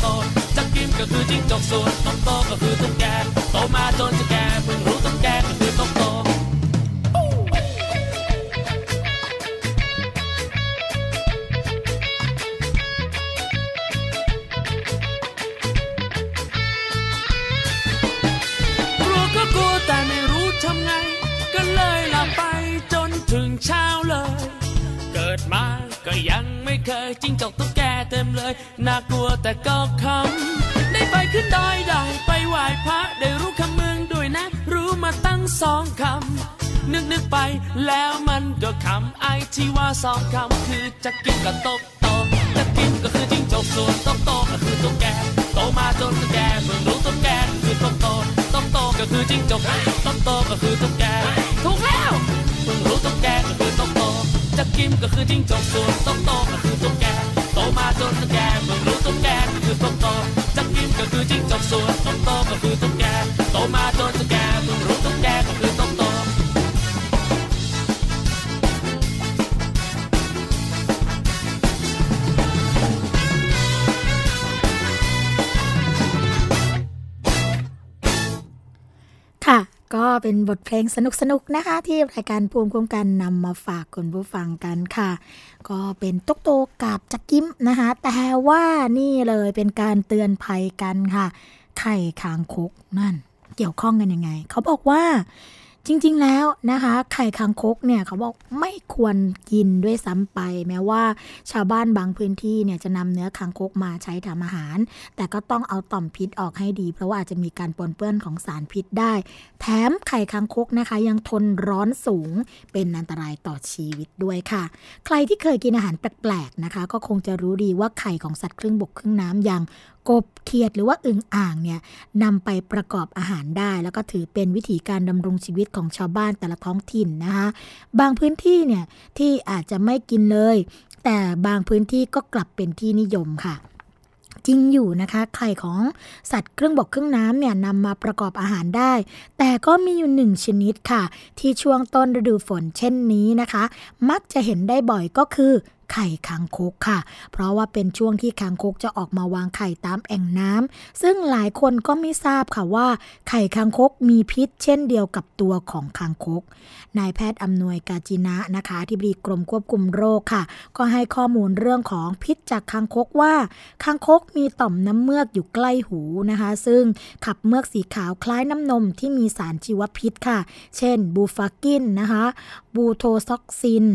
โตจะกินก็คือจิ้งจกส่วนต้องโตก็คือตุ๊กแกโตมาจนจะแก องคำคือจะกินก็ตก บทเพลงสนุกๆนะคะ ที่รายการภูมิคุ้มกันนำมาฝากคุณผู้ฟังกันค่ะ ก็เป็นตุ๊กโตกับจักกิ้มนะคะ แต่ว่านี่เลยเป็นการเตือนภัยกันค่ะ ไข่คางคกนั่น เกี่ยวข้องกันยังไง เขาบอกว่า จริงๆแล้วนะคะ ไข่คางคกเนี่ยเขาบอกไม่ควรกินด้วยซ้ำไป แม้ว่าชาวบ้านบางพื้นที่เนี่ยจะนำเนื้อคางคกมาใช้ทำอาหาร แต่ก็ต้องเอาต่อมพิษออกให้ดี เพราะว่าอาจจะมีการปนเปื้อนของสารพิษได้ แถมไข่คางคกนะคะ ยังทนร้อนสูงเป็นอันตรายต่อชีวิตด้วยค่ะ ใครที่เคยกินอาหารแปลกๆนะคะ ก็คงจะรู้ดีว่าไข่ของสัตว์ครึ่งบกครึ่งน้ำอย่าง กบเขียดหรือว่าอึ่งอ่างเนี่ยนำไปประกอบอาหารได้ แล้วก็ถือเป็นวิธีการดำรงชีวิตของชาวบ้านแต่ละท้องถิ่นนะคะบางพื้นที่เนี่ยที่อาจจะไม่กินเลย แต่บางพื้นที่ก็กลับเป็นที่นิยมค่ะจริงอยู่นะคะไข่ของสัตว์เครื่องบกเครื่องน้ำเนี่ยนำมาประกอบอาหารได้ แต่ก็มีอยู่หนึ่งชนิดค่ะ ที่ช่วงต้นฤดูฝนเช่นนี้นะคะ มักจะเห็นได้บ่อยก็คือ ไข่คางคกค่ะ เพราะว่าเป็นช่วงที่คางคกจะออกมาวางไข่ตามแอ่งน้ำซึ่งหลายคนก็ไม่ทราบค่ะว่า ไข่คางคกมีพิษ เช่นเดียวกับตัวของคางคก นายแพทย์อำนวยกาจินะนะคะที่บดีกรมควบคุมโรคค่ะ ก็ให้ข้อมูลเรื่องของพิษจากคางคกว่าคางคกมีต่อมน้ำเมือกอยู่ใกล้หูนะคะ ซึ่งขับเมือกสีขาวคล้ายน้ำนมที่มีสารชีวพิษค่ะ เช่นบูฟากินนะคะบูโทซอกซิน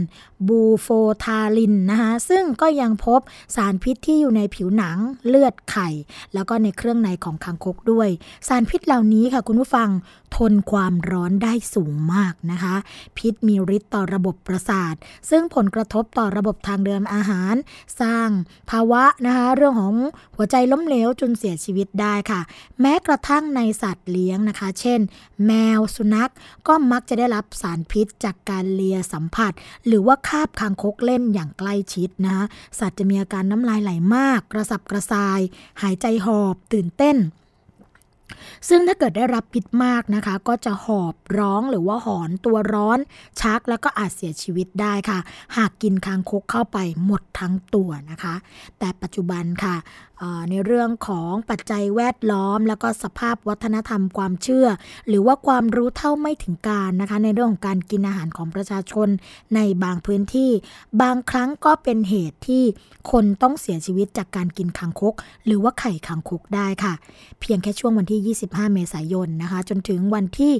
บูโฟทาลินนะคะซึ่งก็ยังพบสารพิษที่อยู่ในผิวหนังเลือดไข่ แล้วก็ในเครื่องในของคางคกด้วย สารพิษเหล่านี้ค่ะคุณผู้ฟังทนความร้อนได้สูงมากนะคะ พิษมีฤทธิ์ต่อระบบประสาท ซึ่งผลกระทบต่อระบบทางเดินอาหาร สร้างภาวะนะคะเรื่องของหัวใจล้มเหลวจนเสียชีวิตได้ค่ะ แม้กระทั่งในสัตว์เลี้ยงนะคะ เช่น แมวสุนัขก็มักจะได้รับสารพิษจากการเลียสัมผัส หรือว่าคาบคางคกเล่นอย่างใกล้ชิดนะคะสัตว์จะมีอาการน้ำลายไหลมาก กระสับกระส่าย หายใจหอบตื่นเต้นซึ่งถ้าเกิดได้รับพิษมากนะคะ ก็จะหอบร้องหรือว่าหอนตัวร้อน ชักแล้วก็อาจเสียชีวิตได้ค่ะ หากกินคางคกเข้าไปหมดทั้งตัวนะคะ แต่ปัจจุบันค่ะ ในเรื่องของปัจจัยแวดล้อม แล้วก็สภาพวัฒนธรรมความเชื่อ หรือว่าความรู้เท่าไม่ถึงการนะคะ ในเรื่องของการกินอาหารของประชาชนในบางพื้นที่ บางครั้งก็เป็นเหตุที่คนต้องเสียชีวิตจากการกินคางคก หรือว่าไข่คางคกได้ค่ะ เพียงแค่ช่วงวันที่ 25 เมษายนนะคะ จนถึงวันที่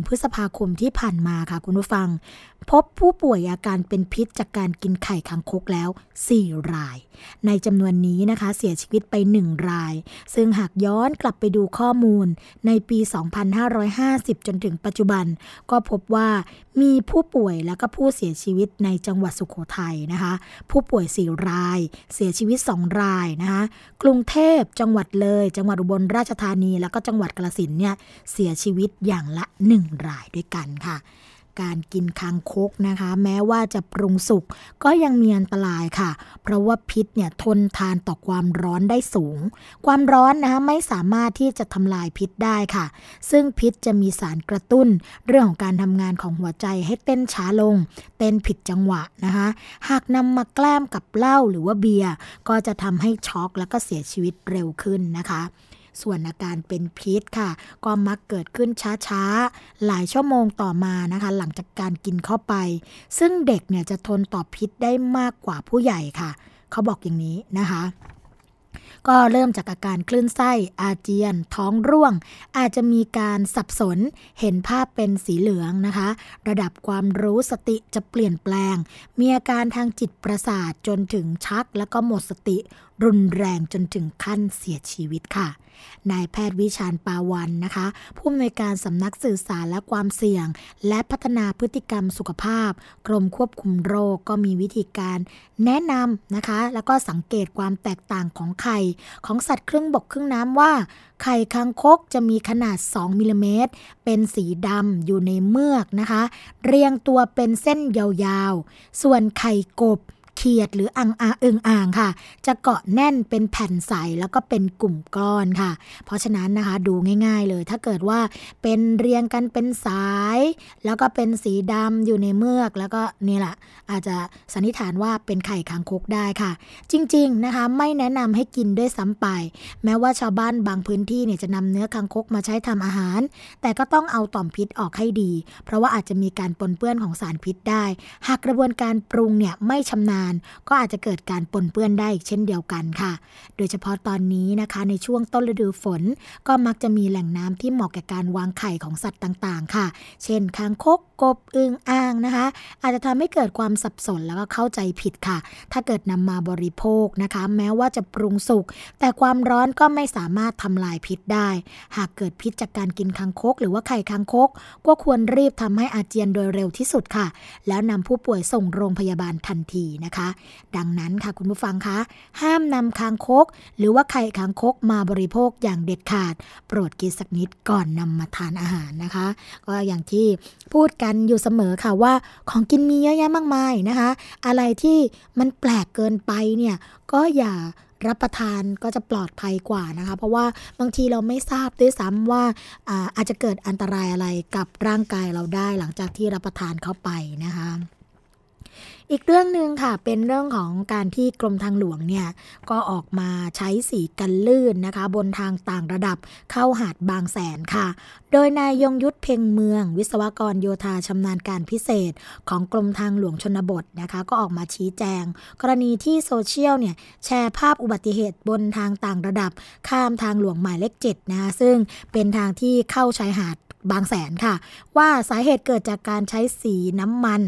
1 พฤษภาคมที่ผ่านมาค่ะคุณผู้ฟัง พบผู้ป่วยอาการเป็นพิษจากการกินไข่คางคกแล้ว 4 ราย ในจำนวนนี้นะคะเสียชีวิตไป 1 ราย ซึ่งหากย้อนกลับไปดูข้อมูลในปี 2550 จนถึงปัจจุบัน ก็พบว่ามีผู้ป่วยแล้วก็ผู้เสียชีวิตในจังหวัดสุโขทัยนะคะ ผู้ป่วย 4 ราย เสียชีวิต 2 รายนะคะกรุงเทพจังหวัดเลย จังหวัดอุบลราชธานี แล้วก็จังหวัดกาฬสินเนี่ยเสียชีวิตอย่างละ 1 รายด้วยกันค่ะ การกินคางคกนะคะ แม้ว่าจะปรุงสุกก็ยังมีอันตรายค่ะ เพราะว่าพิษเนี่ยทนทานต่อความร้อนได้สูง ความร้อนนะคะไม่สามารถที่จะทำลายพิษได้ค่ะ ซึ่งพิษจะมีสารกระตุ้น เรื่องของการทำงานของหัวใจให้เต้นช้าลง เต้นผิดจังหวะนะคะ หากนำมาแกล้มกับเหล้าหรือว่าเบียร์ก็จะทำให้ช็อกแล้วก็เสียชีวิตเร็วขึ้นนะคะ ส่วนอาการเป็นพิษค่ะ ก็มักเกิดขึ้นช้าๆ หลายชั่วโมงต่อมานะคะ หลังจากการกินเข้าไป ซึ่งเด็กเนี่ยจะทนต่อพิษได้มากกว่าผู้ใหญ่ค่ะ เขาบอกอย่างนี้นะคะก็เริ่มจากอาการคลื่นไส้ อาเจียน ท้องร่วง อาจจะมีการสับสน เห็นภาพเป็นสีเหลืองนะคะ ระดับความรู้สติจะเปลี่ยนแปลง มีอาการทางจิตประสาทจนถึงชัก แล้วก็หมดสติ รุนแรงจนถึงขั้นเสียชีวิตค่ะ นายแพทย์วิชาญปาวันนะคะ ผู้อำนวยการสำนักสื่อสารและความเสี่ยง และพัฒนาพฤติกรรมสุขภาพ กรมควบคุมโรคก็มีวิธีการแนะนำนะคะ แล้วก็สังเกตความแตกต่างของไข่ ของสัตว์ครึ่งบกครึ่งน้ำว่า ไข่คางคกจะมีขนาด 2มิลลิเมตร เป็นสีดำอยู่ในเมือกนะคะ เรียงตัวเป็นเส้นยาวๆ ส่วนไข่กบ เขียดหรืออ่างอาเอิงอ่างค่ะ จะเกาะแน่นเป็นแผ่นใสแล้วก็เป็นกลุ่มก้อนค่ะ เพราะฉะนั้นนะคะดูง่าย ๆ เลย ถ้าเกิดว่าเป็นเรียงกันเป็นสาย แล้วก็เป็นสีดำอยู่ในเมือกแล้วก็นี่แหละอาจจะสันนิษฐานว่าเป็นไข่คางคกได้ค่ะ จริงๆนะคะไม่แนะนำให้กินด้วยซ้ำไป แม้ว่าชาวบ้านบางพื้นที่เนี่ยจะนำเนื้อคางคกมาใช้ทำอาหาร แต่ก็ต้องเอาต่อมพิษออกให้ดี เพราะว่าอาจจะมีการปนเปื้อนของสารพิษได้ หากกระบวนการปรุงเนี่ยไม่ชำนาญก็อาจจะเกิดการปนเปื้อนได้เช่นเดียวกันค่ะ โดยเฉพาะตอนนี้นะคะในช่วงต้นฤดูฝน ก็มักจะมีแหล่งน้ำที่เหมาะแก่การวางไข่ของสัตว์ต่างๆ ค่ะ เช่นคางคกกบอึงอ่างนะคะ อาจจะทำให้เกิดความสับสนแล้วก็เข้าใจผิดค่ะ ถ้าเกิดนำมาบริโภคนะคะ แม้ว่าจะปรุงสุกแต่ความร้อนก็ไม่สามารถทำลายพิษได้ หากเกิดพิษจากการกินคางคก หรือว่าไข่คางคก ก็ควรรีบทำให้อาเจียนโดยเร็วที่สุดค่ะ แล้วนำผู้ป่วยส่งโรงพยาบาลทันทีนะคะดังนั้นค่ะคุณผู้ฟังคะ ห้ามนำคางคก หรือว่าไข่คางคกมาบริโภคอย่างเด็ดขาด โปรดกินสักนิดก่อนนำมาทานอาหารนะคะ ก็อย่างที่พูดกันอยู่เสมอค่ะว่าของกินมีเยอะแยะมากมายนะคะ อะไรที่มันแปลกเกินไปเนี่ยก็อย่ารับประทานก็จะปลอดภัยกว่านะคะ เพราะว่าบางทีเราไม่ทราบด้วยซ้ำว่าอาอาจจะเกิดอันตรายอะไรกับร่างกายเราได้หลังจากที่รับประทานเข้าไปนะคะ อีกเรื่องหนึ่งค่ะเป็นเรื่องของการที่กรมทางหลวงเนี่ยก็ออกมาใช้สีกันลื่นนะคะ บนทางต่างระดับเข้าหาดบางแสนค่ะ โดยนายยงยุทธเพ่งเมือง วิศวกรโยธาชำนาญการพิเศษ ของกรมทางหลวงชนบทนะคะ ก็ออกมาชี้แจง กรณีที่โซเชียลเนี่ยแชร์ภาพอุบัติเหตุบนทางต่างระดับ ข้ามทางหลวงหมายเลขเจ็ดนะคะซึ่งเป็นทางที่เข้าชายหาด บางแสนค่ะ ว่าสาเหตุเกิดจากการใช้สีน้ำมัน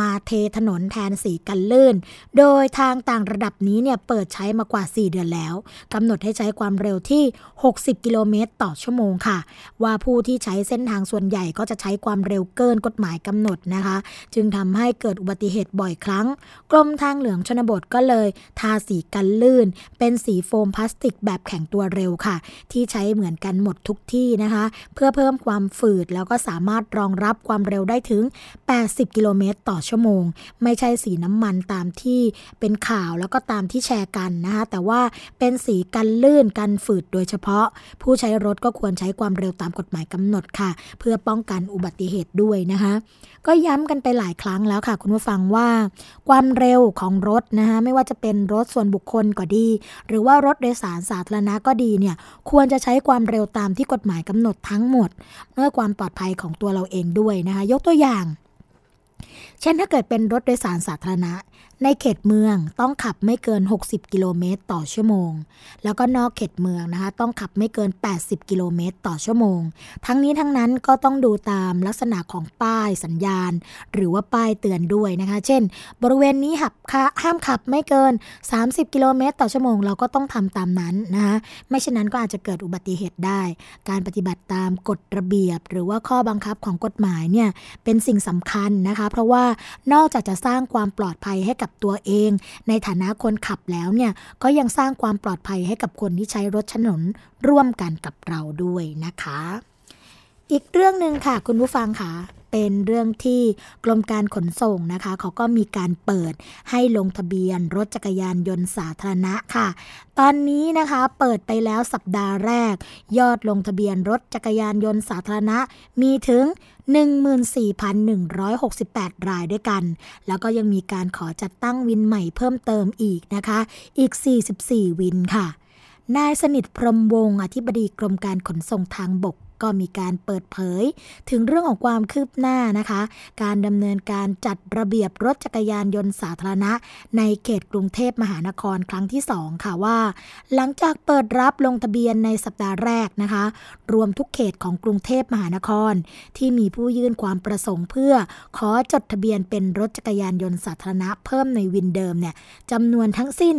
มาเทถนนแทนสีกันลื่น โดยทางต่างระดับนี้เนี่ยเปิดใช้มากว่า 4 เดือนแล้วกำหนดให้ใช้ความเร็วที่ 60 กิโลเมตรต่อชั่วโมงค่ะ ว่าผู้ที่ใช้เส้นทางส่วนใหญ่ก็จะใช้ความเร็วเกินกฎหมายกำหนดนะคะ จึงทำให้เกิดอุบัติเหตุบ่อยครั้ง กรมทางเหลืองชนบทก็เลย ทาสีกันลื่น เป็นสีโฟมพลาสติกแบบแข็งตัวเร็วค่ะ ที่ใช้เหมือนกันหมดทุกที่นะคะ เพื่อเพิ่มความฝืด แล้วก็สามารถรองรับความเร็วได้ถึง 80 กิโลเมตรต่อชั่วโมง ไม่ใช่สีน้ำมันตามที่เป็นข่าวแล้วก็ตามที่แชร์กันนะคะแต่ว่าเป็นสีกันลื่นกันฝืดโดยเฉพาะ ผู้ใช้รถก็ควรใช้ความเร็วตามกฎหมายกำหนดค่ะ เพื่อป้องกันอุบัติเหตุด้วยนะคะก็ย้ำกันไปหลายครั้งแล้วค่ะ คุณผู้ฟังว่า ความเร็วของรถนะคะไม่ว่าจะเป็นรถส่วนบุคคลก็ดี หรือว่ารถโดยสารสาธารณะก็ดีเนี่ยควรจะใช้ความเร็วตามที่กฎหมายกำหนดทั้งหมด เมื่อความปลอดภัยของตัวเราเองด้วยนะคะ ยกตัวอย่าง เช่นถ้าเกิดเป็นรถโดยสารสาธารณะ ในเขตเมืองต้องขับไม่เกิน 60 กิโลเมตรต่อชั่วโมง แล้วก็นอกเขตเมืองนะคะ ต้องขับไม่เกิน 80 กิโลเมตรต่อชั่วโมง ทั้งนี้ทั้งนั้นก็ต้องดูตามลักษณะของป้ายสัญญาณ หรือว่าป้ายเตือนด้วยนะคะ เช่น บริเวณนี้หับห้ามขับไม่เกิน 30 กิโลเมตร ต่อชั่วโมง เราก็ต้องทำตามนั้นนะคะไม่เช่นนั้นก็อาจจะเกิดอุบัติเหตุได้ การปฏิบัติตามกฎระเบียบ หรือว่าข้อบังคับของกฎหมายเนี่ยเป็นสิ่งสำคัญนะคะ เพราะว่านอกจากจะสร้างความปลอดภัยให้กับตัวเอง ในฐานะคนขับแล้วเนี่ยก็ยังสร้างความปลอดภัยให้กับคนที่ใช้รถถนนร่วมกันกับเราด้วยนะคะ อีกเรื่องหนึ่งค่ะ คุณผู้ฟังค่ะเป็นเรื่องที่กรมการขนส่งนะคะ เขาก็มีการเปิดให้ลงทะเบียนรถจักรยานยนต์สาธารณะค่ะ ตอนนี้นะคะเปิดไปแล้วสัปดาห์แรก ยอดลงทะเบียนรถจักรยานยนต์สาธารณะมีถึง 14,168 รายด้วยกัน แล้วก็ยังมีการขอจัดตั้งวินใหม่เพิ่มเติมอีกนะคะ อีก 44 วินค่ะ นายสนิทพรมวงศ์อธิบดีกรมการขนส่งทางบก ก็มีการเปิดเผย ถึงเรื่องของความคืบหน้านะคะ การดำเนินการจัดระเบียบรถจักรยานยนต์สาธารณะ ในเขตกรุงเทพมหานครครั้งที่ 2 ค่ะว่า หลังจากเปิดรับลงทะเบียนในสัปดาห์แรกนะคะ รวมทุกเขตของกรุงเทพมหานคร ที่มีผู้ยื่นความประสงค์เพื่อขอจดทะเบียนเป็นรถจักรยานยนต์สาธารณะเพิ่มในวินเดิมเนี่ยจำนวนทั้งสิ้น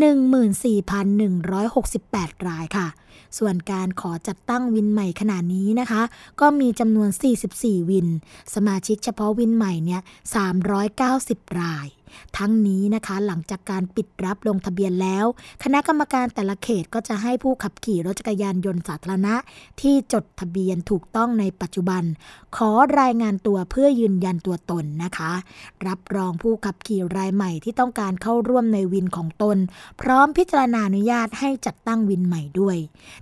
14,168 รายค่ะ ส่วนการขอจัดตั้งวินใหม่ขนาดนี้นะคะ ก็มีจำนวน 44 วิน สมาชิกเฉพาะวินใหม่เนี่ย 390 ราย ทั้งนี้นะคะหลังจากการปิดรับลงทะเบียนแล้ว คณะกรรมการแต่ละเขตก็จะให้ผู้ขับขี่รถจักรยานยนต์สาธารณะ ที่จดทะเบียนถูกต้องในปัจจุบัน ขอรายงานตัวเพื่อยืนยันตัวตนนะคะ รับรองผู้ขับขี่รายใหม่ที่ต้องการเข้าร่วมในวินของตน พร้อมพิจารณาอนุญาตให้จัดตั้งวินใหม่ด้วย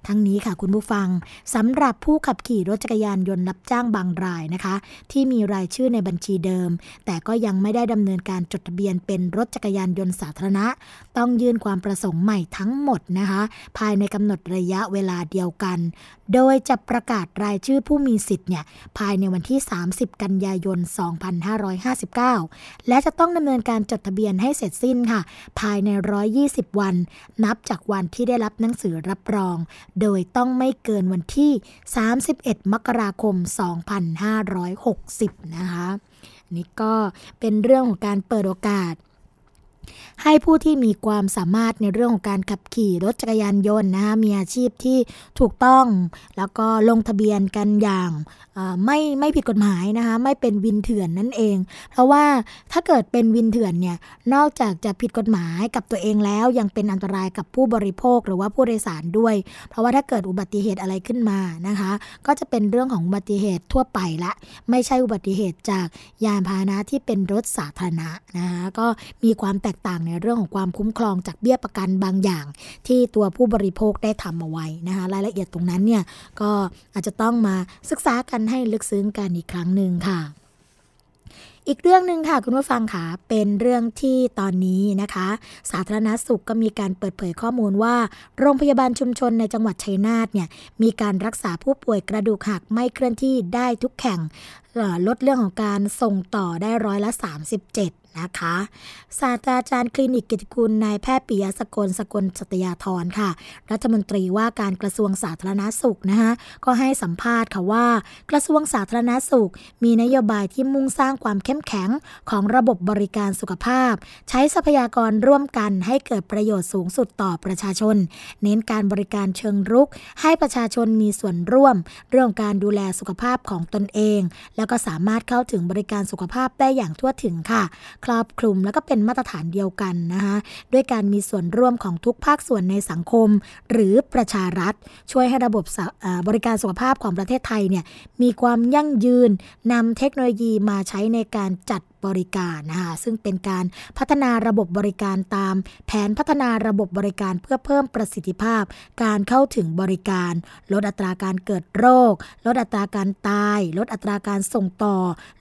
ทั้งนี้ค่ะคุณผู้ฟังสำหรับผู้ขับขี่รถจักรยานยนต์รับจ้างบางรายนะคะ ที่มีรายชื่อในบัญชีเดิม แต่ก็ยังไม่ได้ดำเนินการจดทะเบียนเป็นรถจักรยานยนต์สาธารณะ ต้องยื่นความประสงค์ใหม่ทั้งหมดนะคะ ภายในกำหนดระยะเวลาเดียวกัน โดยจะประกาศรายชื่อผู้มีสิทธิ์เนี่ยภายในวันที่ 30 กันยายน 2559 และจะต้องดำเนินการจดทะเบียนให้เสร็จสิ้นค่ะ ภายใน 120 วัน นับจากวันที่ได้รับหนังสือรับรอง โดยต้องไม่เกินวันที่ 31 มกราคม 2560 นะคะ นี่ก็เป็นเรื่องของการเปิดโอกาส ให้ผู้ที่มีความสามารถในเรื่องของการขับขี่รถจักรยานยนต์นะคะมีอาชีพที่ถูกต้อง แล้วก็ลงทะเบียนกันอย่างไม่ไม่ผิดกฎหมายนะคะไม่เป็นวินเถื่อนนั่นเอง เพราะว่าถ้าเกิดเป็นวินเถื่อนเนี่ยนอกจากจะผิดกฎหมายกับตัวเองแล้ว ยังเป็นอันตรายกับผู้บริโภคหรือว่าผู้โดยสารด้วย เพราะว่าถ้าเกิดอุบัติเหตุอะไรขึ้นมานะคะ ก็จะเป็นเรื่องของอุบัติเหตุทั่วไปละ ไม่ใช่อุบัติเหตุจากยานพาหนะที่เป็นรถสาธารณะนะคะก็มีความแตกต่างในเรื่องของความคุ้มครองจากเบี้ยประกันบางอย่าง ที่ตัวผู้บริโภคได้ทำเอาไว้นะคะรายละเอียดตรงนั้นเนี่ยก็อาจจะต้องมาศึกษากันให้ลึกซึ้งกันอีกครั้งหนึ่งค่ะอีกเรื่องหนึ่งค่ะคุณผู้ฟังค่ะเป็นเรื่องที่ตอนนี้นะคะ สาธารณสุขก็มีการเปิดเผยข้อมูลว่า โรงพยาบาลชุมชนในจังหวัดชัยนาทเนี่ยมีการรักษาผู้ป่วยกระดูกหักไม่เคลื่อนที่ได้ทุกแข่งลดเรื่องของการส่งต่อได้ร้อยละ 37 นะคะศาสตราจารย์คลินิกกิติกุลนายแพทย์ปิยสกลสกลสตยาธรค่ะ รัฐมนตรีว่าการกระทรวงสาธารณาสุขนะคะก็ให้สัมภาษณ์ค่ะว่า กระทรวงสาธารณาสุข มีนโยบายที่มุ่งสร้างความเข้มแข็งของระบบบริการสุขภาพ ใช้ทรัพยากรร่วมกันให้เกิดประโยชน์สูงสุดต่อประชาชน เน้นการบริการเชิงรุก ให้ประชาชนมีส่วนร่วม เรื่องการดูแลสุขภาพของตนเอง แล้วก็สามารถเข้าถึงบริการสุขภาพได้อย่างทั่วถึงค่ะครอบคลุมแล้วก็เป็นมาตรฐานเดียวกันนะคะด้วยการมีส่วนร่วมของทุกภาคส่วนในสังคม หรือประชารัฐ ช่วยให้ระบบบริการสุขภาพของประเทศไทยเนี่ยมีความยั่งยืนนำเทคโนโลยีมาใช้ในการจัดบริการนะคะซึ่งเป็นการพัฒนาระบบบริการตาม แผนพัฒนาระบบบริการเพื่อเพิ่มประสิทธิภาพ การเข้าถึงบริการ ลดอัตราการเกิดโรค ลดอัตราการตาย ลดอัตราการส่งต่อ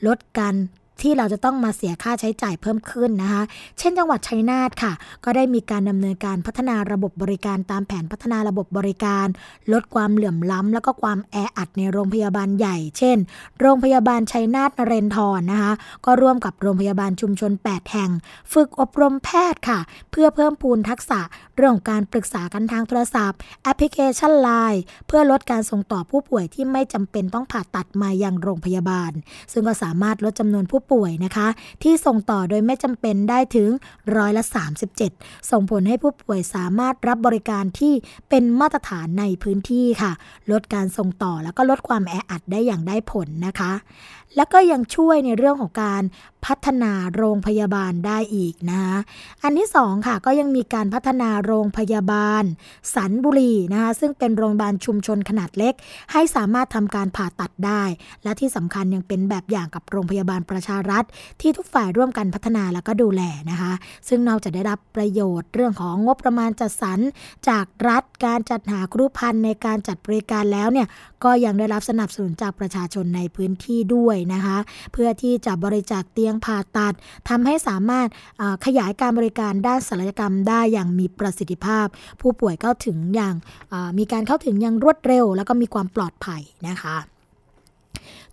ลดการ ที่เราจะต้องมาเสียค่าใช้จ่ายเพิ่มขึ้นนะคะ เช่นจังหวัดชัยนาทค่ะ ก็ได้มีการดำเนินการพัฒนาระบบบริการตามแผนพัฒนาระบบบริการ ลดความเหลื่อมล้ำแล้วก็ความแออัดในโรงพยาบาลใหญ่ เช่น โรงพยาบาลชัยนาทนเรนทรนะคะ ก็ร่วมกับโรงพยาบาลชุมชน 8 แห่ง ฝึกอบรมแพทย์ค่ะ เพื่อเพิ่มพูนทักษะเรื่องการปรึกษากันทางโทรศัพท์แอปพลิเคชันไลน์เพื่อลดการส่งต่อผู้ป่วยที่ไม่จำเป็นต้องผ่าตัดมายังโรงพยาบาล ซึ่งก็สามารถลดจำนวนผู้ป่วยนะคะ ที่ส่งต่อโดยไม่จำเป็นได้ถึงร้อยละ 37 ส่งผลให้ผู้ป่วยสามารถรับบริการที่เป็นมาตรฐานในพื้นที่ค่ะ ลดการส่งต่อแล้วก็ลดความแออัดได้อย่างได้ผลนะคะ แล้วก็ยังช่วยในเรื่องของการพัฒนาโรงพยาบาลได้อีกนะคะอันที่สองค่ะก็ยังมีการพัฒนาโรงพยาบาล สันบุรีนะคะซึ่งเป็นโรงพยาบาลชุมชนขนาดเล็ก ให้สามารถทำการผ่าตัดได้ และที่สำคัญยังเป็นแบบอย่างกับโรงพยาบาลประชารัฐ ที่ทุกฝ่ายร่วมกันพัฒนาแล้วก็ดูแลนะคะ ซึ่งนอกจากได้รับประโยชน์เรื่องของงบประมาณจัดสรรจากรัฐการจัดหาครูพันในการจัดบริการแล้วเนี่ยก็ยังได้รับสนับสนุนจากประชาชนในพื้นที่ด้วยนะคะ เพื่อที่จะบริจาคเตียงผ่าตัดทำให้สามารถขยายการบริการด้านศัลยกรรมได้อย่างมีประสิทธิภาพ ผู้ป่วยเข้าถึงอย่างมีการเข้าถึงอย่างรวดเร็ว แล้วก็มีความปลอดภัยนะคะ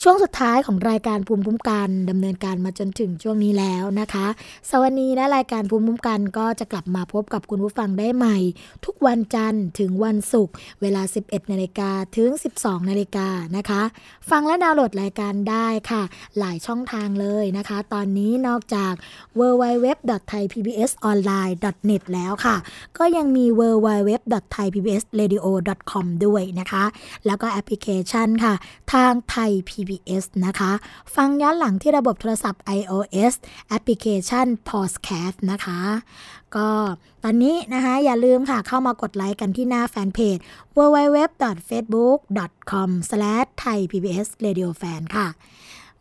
ช่วงสุดท้ายของรายการภูมิคุ้มกันดำเนินการมาจนถึงช่วงนี้แล้วนะคะสวัสดีและรายการภูมิคุ้มกันก็จะกลับมาพบกับคุณผู้ฟังได้ใหม่ ทุกวันจันทร์ถึงวันศุกร์เวลา 11นาฬิกาถึง 12นาฬิกานะคะ ฟังและดาวน์โหลดรายการได้ค่ะ หลายช่องทางเลยนะคะ ตอนนี้นอกจาก www.thaipbsonline.net แล้วค่ะ ก็ยังมี www.thaipbsradio.com ด้วยนะคะ แล้วก็แอปพลิเคชันค่ะ ทางไทย PBS นะคะ ฟังย้อนหลังที่ระบบโทรศัพท์ iOS แอปพลิเคชัน Podcast นะคะ ก็ตอนนี้นะคะ อย่าลืมค่ะเข้ามากดไลค์กันที่หน้าแฟนเพจ www.facebook.com/thaipbsradiofan ค่ะ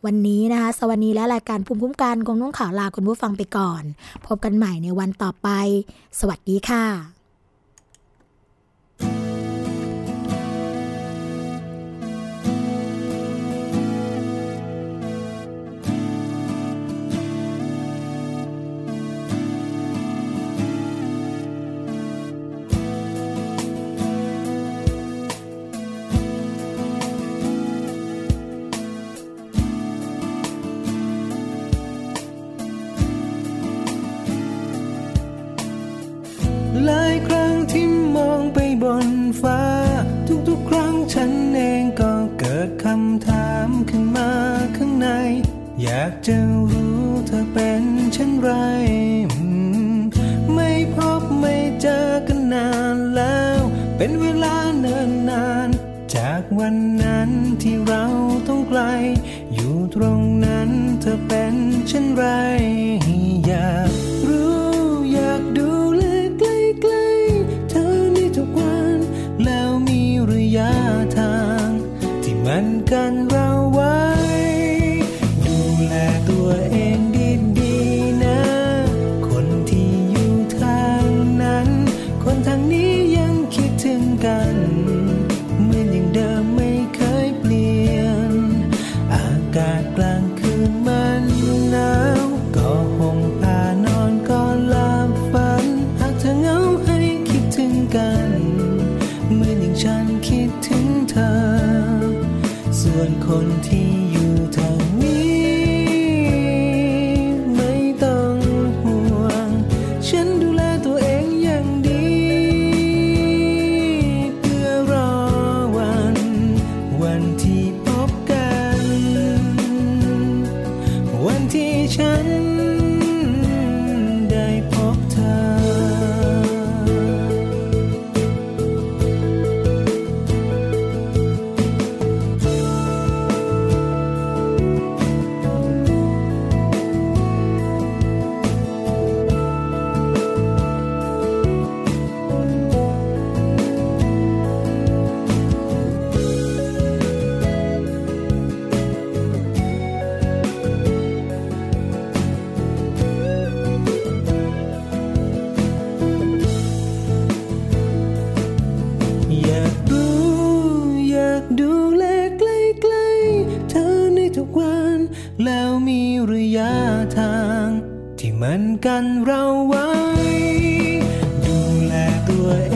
วันนี้นะคะสวัสดีและรายการภูมิคุ้มกันคงต้องกล่าวลาคุณผู้ฟังไปก่อน พบกันใหม่ในวันต่อไป สวัสดีค่ะ องไปบนฟ้า ทุกๆครั้งฉันเองก็เกิดคำถามขึ้นมาข้างใน อยากจะรู้เธอเป็นเช่นไร ไม่พบไม่เจอกันนานแล้ว เป็นเวลาเนิ่นนาน จากวันนั้นที่เราต้องไกล อยู่ตรงนั้นเธอเป็นเช่นไรอยาก เหมือนกันเราไว้ ดูแลตัวเอง